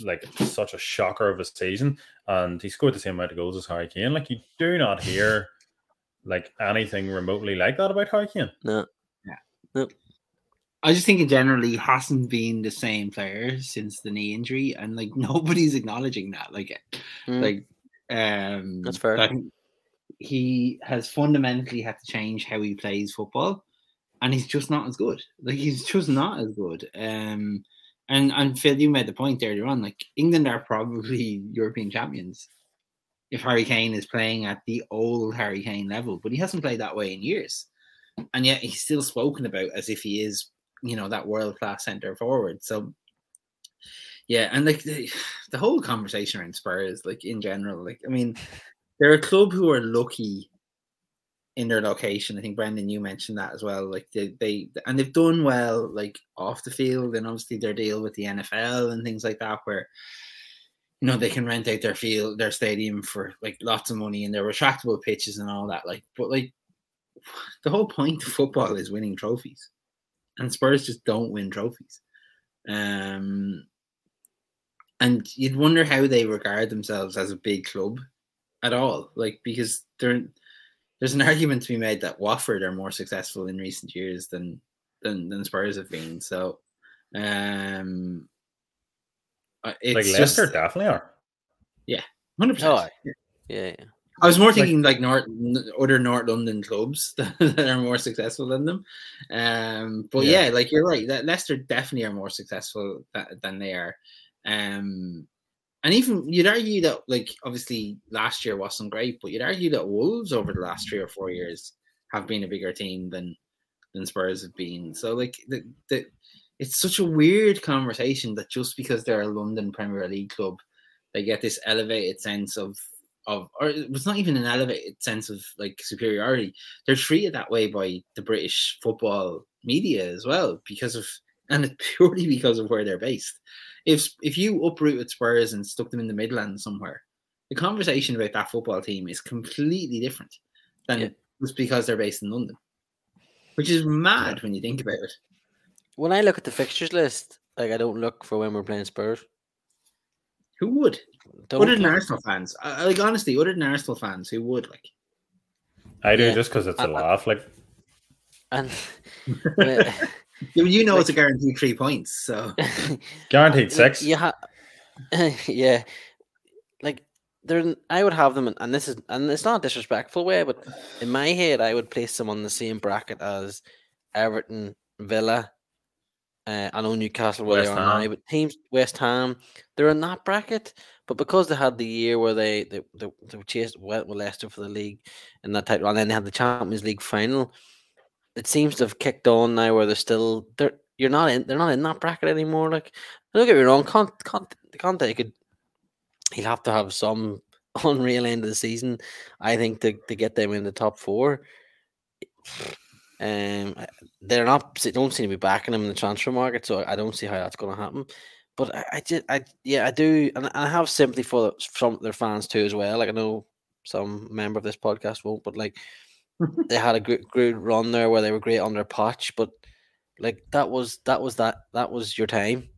like such a shocker of a season, and he scored the same amount of goals as Harry Kane. Like you do not hear like anything remotely like that about Harry Kane. No. I just think in general he hasn't been the same player since the knee injury, and like nobody's acknowledging that. Like, Mm. like um, That's fair. that he has fundamentally had to change how he plays football, and he's just not as good. Like he's just not as good. Um, and and Phil, you made the point earlier on. Like England are probably European champions. If Harry Kane is playing at the old Harry Kane level, but he hasn't played that way in years, and yet he's still spoken about as if he is, you know, that world class centre forward. So, yeah, and like the, the whole conversation around Spurs, like in general, like I mean, they're a club who are lucky in their location. I think Brenton, you mentioned that as well. Like they, they and they've done well, like off the field, and obviously their deal with the NFL and things like that, where you know they can rent out their field, their stadium for like lots of money, and their retractable pitches and all that. Like, but like the whole point of football is winning trophies, and Spurs just don't win trophies. Um, and you'd wonder how they regard themselves as a big club at all, like because they're there's an argument to be made that Watford are more successful in recent years than than, than Spurs have been. So, um, uh, it's like just, Leicester definitely are. Yeah, hundred Oh, percent. aye. Yeah, yeah. I was more thinking like, North other North London clubs that, that are more successful than them. Um, but Yeah. yeah. like you're right. That Leicester definitely are more successful tha- than they are. Um, and even you'd argue that like obviously last year wasn't great, but you'd argue that Wolves over the last three or four years have been a bigger team than than Spurs have been. So like the the it's such a weird conversation that just because they're a London Premier League club, they get this elevated sense of of or it's not even an elevated sense of like superiority. They're treated that way by the British football media as well because of and it's purely because of where they're based. If if you uprooted Spurs and stuck them in the Midlands somewhere, the conversation about that football team is completely different than Yeah. just because they're based in London. Which is mad when you think about it. When I look at the fixtures list, like I don't look for when we're playing Spurs. Who would? Don't other than look- Arsenal fans. I, I- like honestly, other than Arsenal fans, who would like? I do Yeah. just because it's a I- I- laugh. Like and You, you know Like- it's a guaranteed three points, so guaranteed six. Yeah, yeah. Like there, I would have them, in, and this is, and it's not a disrespectful way, but in my head, I would place them on the same bracket as Everton, Villa. Uh, I know Newcastle where West they are now, but teams West Ham, they're in that bracket. But because they had the year where they they, they, they were chased with Leicester for the league and that title, and then they had the Champions League final, it seems to have kicked on now where they're still they're you're not in they're not in that bracket anymore. Like don't get me wrong, can't can't Conte could he'll have to have some unreal end of the season, I think, to, to get them in the top four. Um, they're not they don't seem to be backing them in the transfer market, so I don't see how that's going to happen. But I, I just, I yeah, I do, and I have sympathy for some their fans too as well. Like I know some member of this podcast won't, but like they had a good, good run there where they were great under Poch, but like that was that was that that was your time,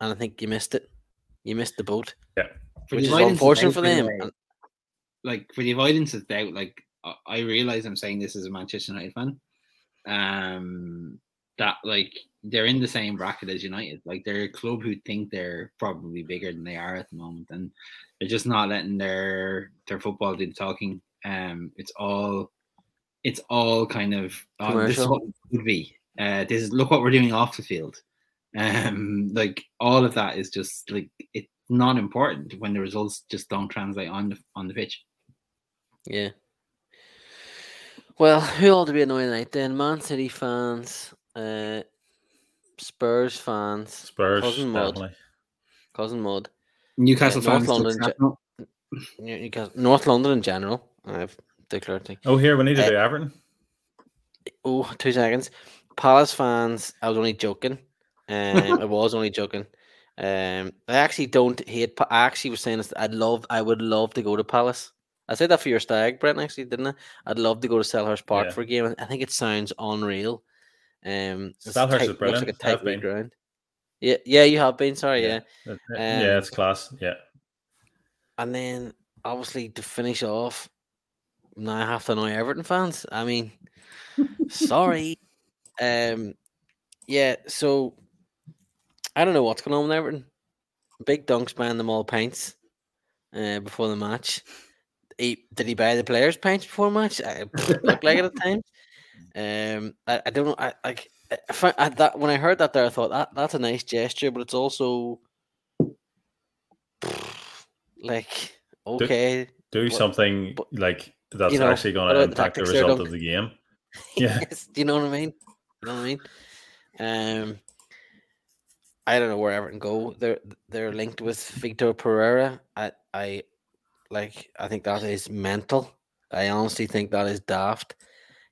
and I think you missed it. You missed the boat, For which the is unfortunate for them. way, and- like for the avoidance of doubt, like I- I realize I'm saying this as a Manchester United fan. Um, that like they're in the same bracket as United. Like they're a club who think they're probably bigger than they are at the moment, and they're just not letting their their football do the talking. Um, it's all it's all kind of oh, this is what could be. Uh, this is look what we're doing off the field. Um, like all of that is just like it's not important when the results just don't translate on the on the pitch. Yeah. Well, who ought to be annoying tonight then? Man City fans, uh, Spurs fans, Spurs, Cousin Mud. definitely. cousin Mud, Newcastle North fans, London, successful. Newcastle, North London in general. I've declared. thing. Oh, here we need to Uh, do Everton. Oh, two seconds. Palace fans, I was only joking. Um, I was only joking. Um, I actually don't hate. Pa- I actually was saying this. I'd love. I would love to go to Palace. I said that for your stag, Brent. Actually, didn't I? I'd love to go to Selhurst Park Yeah. for a game. I think it sounds unreal. Um, Selhurst is tight- Looks brilliant. like a tight been. ground. Yeah, yeah, you have been. Sorry, yeah. Yeah, um, it's class. Yeah. And then obviously to finish off, now I have to annoy Everton fans. I mean, sorry. Um, yeah. So I don't know what's going on with Everton. Big Dunk's buying them all pints uh, before the match. He, did he buy the players pints before match? I, it looked like it at times. Um, I, I don't know. I like I, I, that when I heard that there, I thought that that's a nice gesture, but it's also like okay, do But- something but, like that's you know, actually going to about the impact the result of the game. Yeah. Yes, do you know what I mean? You know what I mean? Um, I don't know where Everton go. They're they're linked with Victor Pereira. I I like. I think that is mental. I honestly think that is daft.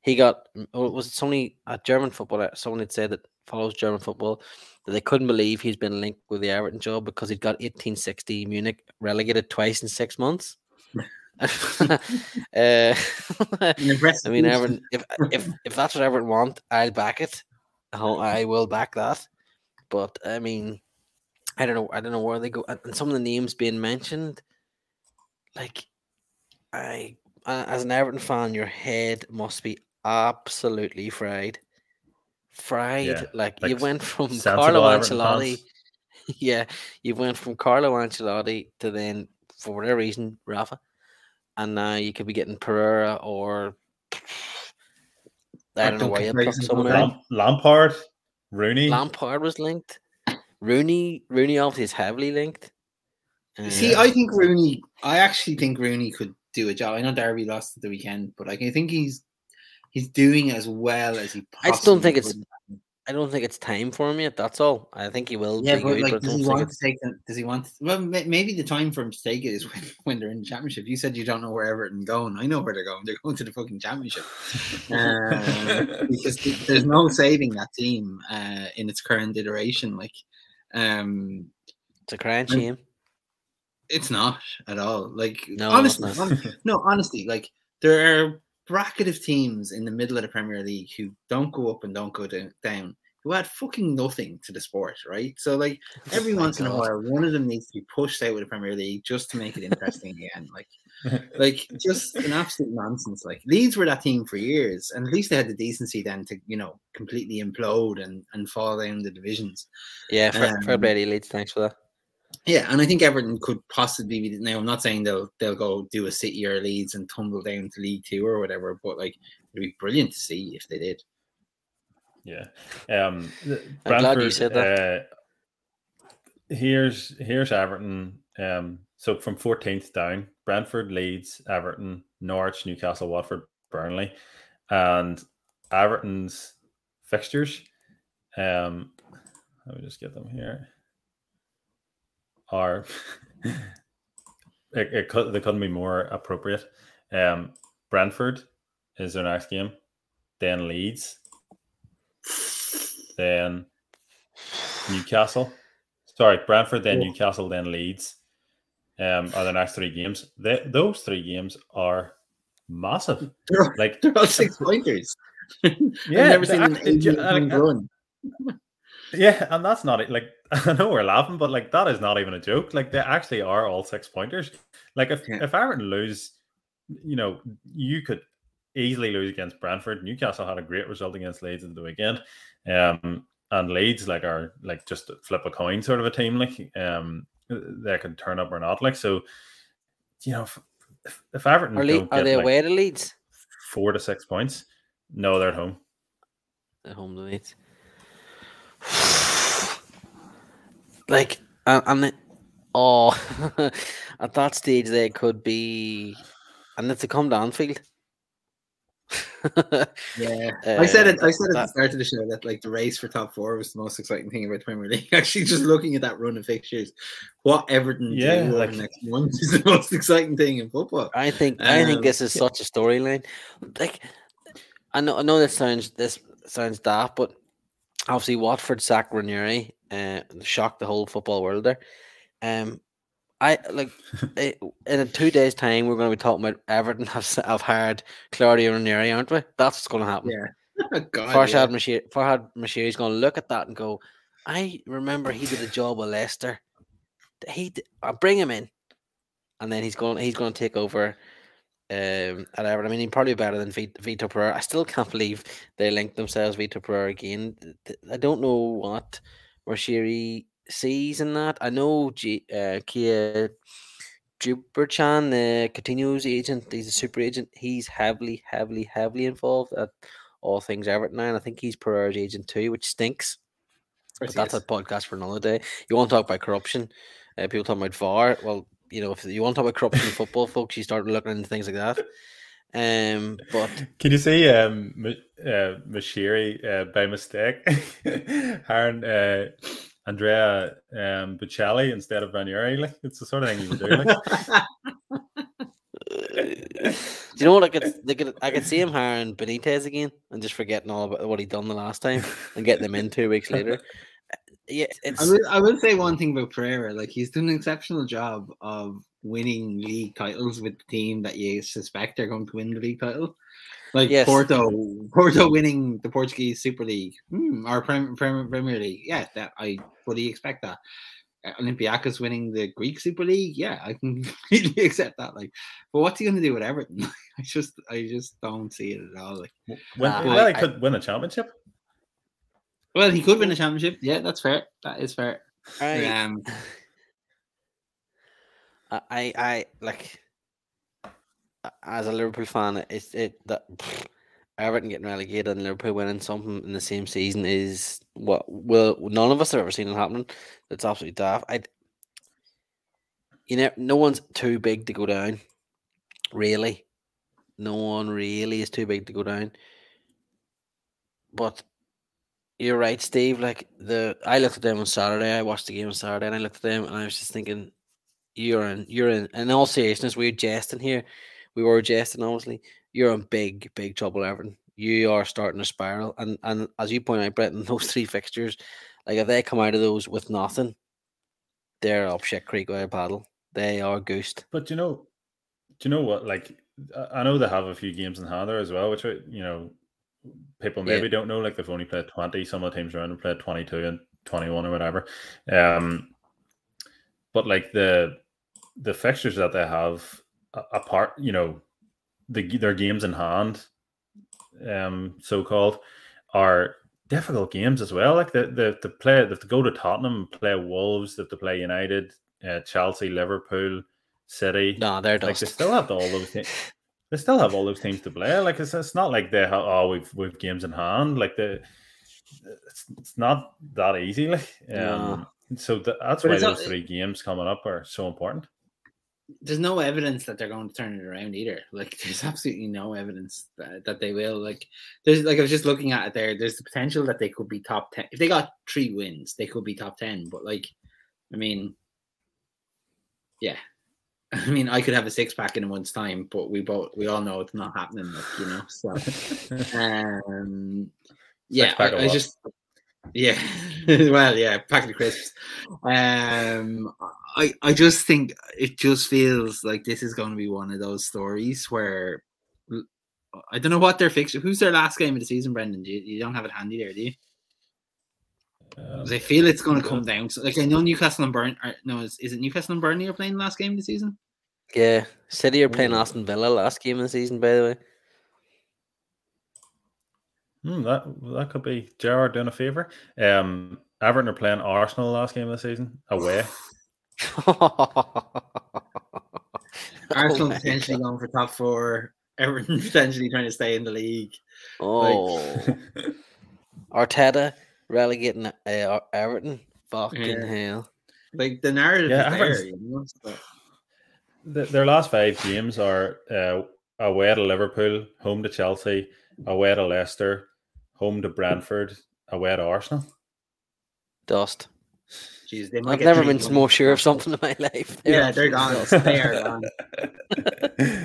He got. oh, Was it somebody a German football? uh, Someone had said that follows German football that they couldn't believe he's been linked with the Everton job because he'd got 1860 Munich relegated twice in six months. uh, I mean. Everton. If if if that's what Everton want, I'll back it. I will back that. But I mean, I don't know. I don't know where they go. And some of the names being mentioned, like, I uh, as an Everton fan, your head must be absolutely fried. Fried. Yeah, like, you went from Carlo Everton Ancelotti. Yeah, you went from Carlo Ancelotti to then, for whatever reason, Rafa, and now you could be getting Pereira or I Or don't know why you Duncan someone goes Lam- Lampard, Rooney. Lampard was linked. Rooney, Rooney obviously is heavily linked. See, I think Rooney. I actually think Rooney could do a job. I know Derby lost at the weekend, but like, I think he's he's doing as well as he. I just don't think possibly it's- I don't think it's time for him yet. That's all. I think he will Yeah, but like, but does he want it's to take them? Does he want? To, well, may- maybe the time for him to take it is when, when they're in the championship. You said you don't know where Everton going. I know where they're going. They're going to the fucking championship. Uh, because th- there's no saving that team uh, in its current iteration. Like, um, it's a crying shame. It's not at all. Like, No, honestly, it's not. hon- no, honestly, like there are bracket of teams in the middle of the Premier League who don't go up and don't go down, who add fucking nothing to the sport, right? So, like, every once in a while, one of them needs to be pushed out with the Premier League just to make it interesting again. Like, like just an absolute nonsense. Like Leeds were that team for years, and at least they had the decency then to, you know, completely implode and and fall down the divisions. Yeah, fair, fair Um, play to Leeds. Thanks for that. Yeah, and I think Everton could possibly be. Now, I'm not saying they'll they'll go do a City or Leeds and tumble down to League Two or whatever, but like it'd be brilliant to see if they did. Yeah. Um, th- I'm glad you said that. Uh, here's here's Everton. Um, so from 14th down, Brentford, Leeds, Everton, Norwich, Newcastle, Watford, Burnley, and Everton's fixtures. Um, let me just get them here. Are it, it could they couldn't be more appropriate. Um, Brentford is their next game, then Leeds, then Newcastle. Sorry, Brentford, then. Newcastle, then Leeds. Um, are the next three games. They, those three games are massive. They're Like, they're all six pointers. Yeah, I've never seen an actually ju- 18 point like, run. Yeah, and that's not it. Like, I know we're laughing, but like that is not even a joke. Like, they actually are all six pointers. Like, if Yeah. if Everton lose, you know, you could easily lose against Brentford. Newcastle had a great result against Leeds at the weekend. Um, and Leeds like are like just a flip a coin sort of a team. Like, um, they could turn up or not. Like, so you know, if, if, Everton Are, Le- are they like away to Leeds? four to six points, no, they're at home. At home to Leeds. Like, and, and oh, at that stage they could be, and if they come to Anfield. Yeah, I said Uh, it. I said at the that- start of the show that like the race for top four was the most exciting thing about the Premier League. Actually, just looking at that run of fixtures, what Everton Yeah, do like- next month is the most exciting thing in football. I think I think Um, this is such a storyline. Like, I know I know this sounds this sounds daft, but obviously Watford sacked Ranieri, uh, shocked the whole football world there. Um, I like in a two days' time we're going to be talking about Everton have, have hired Claudio Ranieri, aren't we? That's what's going to happen. Yeah, God, Farshad yeah. Mashir, Farhad Mashir is going to look at that and go, I remember he did a job with Leicester. He, I'll bring him in, and then he's going. He's going to take over. Um, at Everton. I mean, he's probably better than Vit- Vito Pereira. I still can't believe they linked themselves Vito Pereira again. I don't know what Rashiri sees in that. I know G, uh, Kia Joorabchian, the Coutinho's agent, he's a super agent. He's heavily, heavily, heavily involved at all things Everton now. And I think he's Pereira's agent too, which stinks. But that's is. a podcast for another day. You want to talk about corruption? Uh, people talking about VAR. Well, you know, if you want to talk about corruption in football, folks, you start looking into things like that. Um, but can you see um uh, Moshiri uh, by mistake hiring uh, Andrea um Bocelli instead of Ranieri? Like it's the sort of thing you would do. Like. do you know what I could, they could I could see him hiring Benitez again and just forgetting all about what he'd done the last time and getting them in two weeks later. Yeah, I will, I will say one thing about Pereira. Like he's done an exceptional job of winning league titles with the team that you suspect are going to win the league title. Like yes. Porto, Porto winning the Portuguese Super League hmm, or Premier, Premier League. Yeah, that I fully expect that. Uh, Olympiacos winning the Greek Super League. Yeah, I can completely accept that. Like, but what's he going to do with Everton? I just, I just don't see it at all. Like, when, uh, well, he could win a championship. Well, he could win a championship. Yeah, that's fair. That is fair. I, um, I, I like as a Liverpool fan, it's it that Everton getting relegated and Liverpool winning something in the same season is what well none of us have ever seen it happening. It's absolutely daft. I, you know, no one's too big to go down. Really, no one really is too big to go down. But you're right, Steve. Like the I looked at them on Saturday. I watched the game on Saturday, and I looked at them, and I was just thinking, you're in, you're in. In all seriousness, we're jesting here. We were jesting, obviously. You're in big, big trouble, Everton. You are starting to spiral, and and as you point out, Brett, in those three fixtures, like if they come out of those with nothing, they're up shit creek with a paddle. They are goosed. But you know, do you know what? Like, I know they have a few games in hand there as well, which are you know people maybe yeah. don't know, like they've only played 20. Some of the teams around have played 22 and 21 or whatever. Um, but like the the fixtures that they have apart, you know, the their games in hand, um, so called, are difficult games as well. Like the the the play, they have to go to Tottenham, play Wolves, they have to play United, uh, Chelsea, Liverpool, City. No, they're like they still have all those things they still have all those teams to play. Like it's, it's not like they have oh we've we've games in hand. Like the it's, it's not that easy. Like um, so the, that's but why those not, three games coming up are so important. There's no evidence that they're going to turn it around either. Like there's absolutely no evidence that, that they will. Like there's like I was just looking at it there. There's the potential that they could be top ten if they got three wins. They could be top ten. But like, I mean, yeah, I mean, I could have a six pack in a month's time, but we both we all know it's not happening. Like, you know, so um, yeah, I, I just yeah, well, yeah, pack of crisps. Um, I I just think it just feels like this is going to be one of those stories where I don't know what their fixture. Who's their last game of the season, Brenton? Do you, you don't have it handy there, do you? Um, I feel it's going to come down. To, like I know Newcastle and Burn. no, is, is it Newcastle and Burnley are playing the last game of the season? Yeah, City are playing Aston Villa last game of the season. By the way, hmm, that that could be Gerrard doing a favor. Um, Everton are playing Arsenal last game of the season away. Arsenal oh potentially God. going for top four. Everton potentially trying to stay in the league. Oh, like... Arteta relegating uh, Everton. Fucking yeah. hell! Like the narrative yeah, is there, you know? so. the, their last five games are uh, away to Liverpool, home to Chelsea, away to Leicester, home to Brentford, away to Arsenal. Dust. Jeez, I've never been more sure of something in my life. They're yeah, they're gone. they are gone.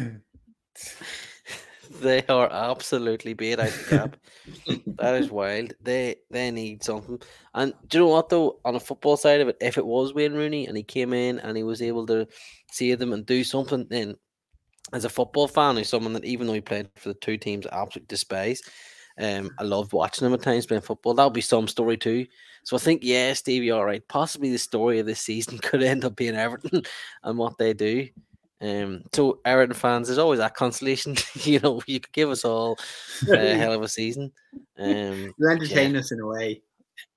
they are absolutely beat out the cap. that is wild. They they need something. And do you know what though? On the football side of it, if it was Wayne Rooney and he came in and he was able to save them and do something, then as a football fan, he's someone that even though he played for the two teams, I absolutely despise. Um, I loved watching him at times playing football. That'll be some story too. So I think, yeah, Stevie, all right. Possibly the story of this season could end up being Everton and what they do. Um, so Everton fans, there's always that consolation. you know, you could give us all a hell of a season. Um, you entertain yeah. us in a way.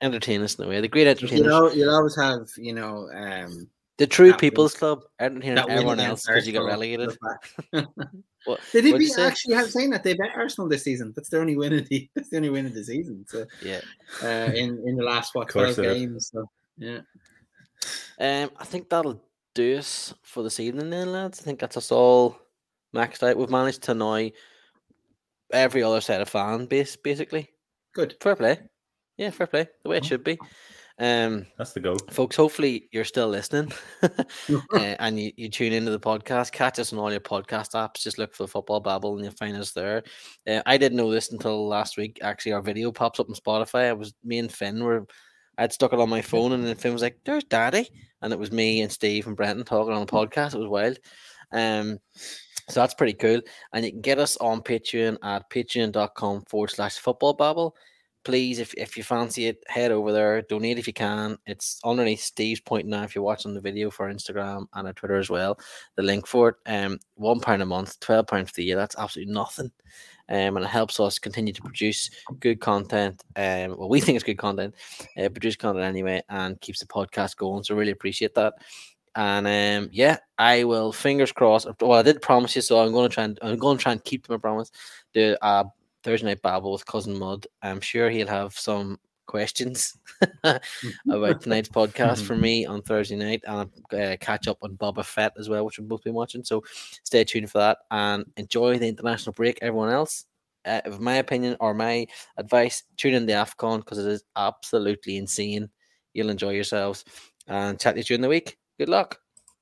Entertain us in a way. The great entertainers. You know, you'll always have, you know, um, the true People's win, Club. Entertaining everyone else because you got relegated. what, Did he be actually have saying that they bet Arsenal this season? That's the only win of the that's the only win of the season. So yeah, uh, in in the last what twelve games. So yeah. Um, I think that'll do us for this evening, then, lads. I think that's us all maxed out. We've managed to annoy every other set of fan base, basically. Good. Fair play. Yeah, fair play. The way it should be. Um, That's the go. folks, hopefully you're still listening uh, and you, you tune into the podcast. Catch us on all your podcast apps. Just look for the Football Babble and you'll find us there. Uh, I didn't know this until last week. Actually, our video pops up on Spotify. I was me and Finn were I'd stuck it on my phone and then Finn was like, "There's Daddy," and it was me and Steve and Brenton talking on the podcast. It was wild. Um, so that's pretty cool. And you can get us on Patreon at patreon.com forward slash football babble. Please, if, if you fancy it, head over there, donate if you can. It's underneath Steve's point now if you're watching the video for Instagram and our Twitter as well. The link for it. Um one pound a month, twelve pounds for the year. That's absolutely nothing. Um, and it helps us continue to produce good content. Um, well, we think it's good content, uh, produce content anyway, and keeps the podcast going. So really appreciate that. And um, yeah, I will. Fingers crossed. Well, I did promise you, so I'm going to try and I'm going to try and keep my promise. Do a Thursday night babble with cousin Mud. I'm sure he'll have some questions about tonight's podcast for me on Thursday night, and uh, catch up on Boba Fett as well, which we've both been watching. So stay tuned for that and enjoy the international break. Everyone else, uh, of my opinion or my advice, tune in the Afcon because it is absolutely insane. You'll enjoy yourselves and chat to you during the week. Good luck.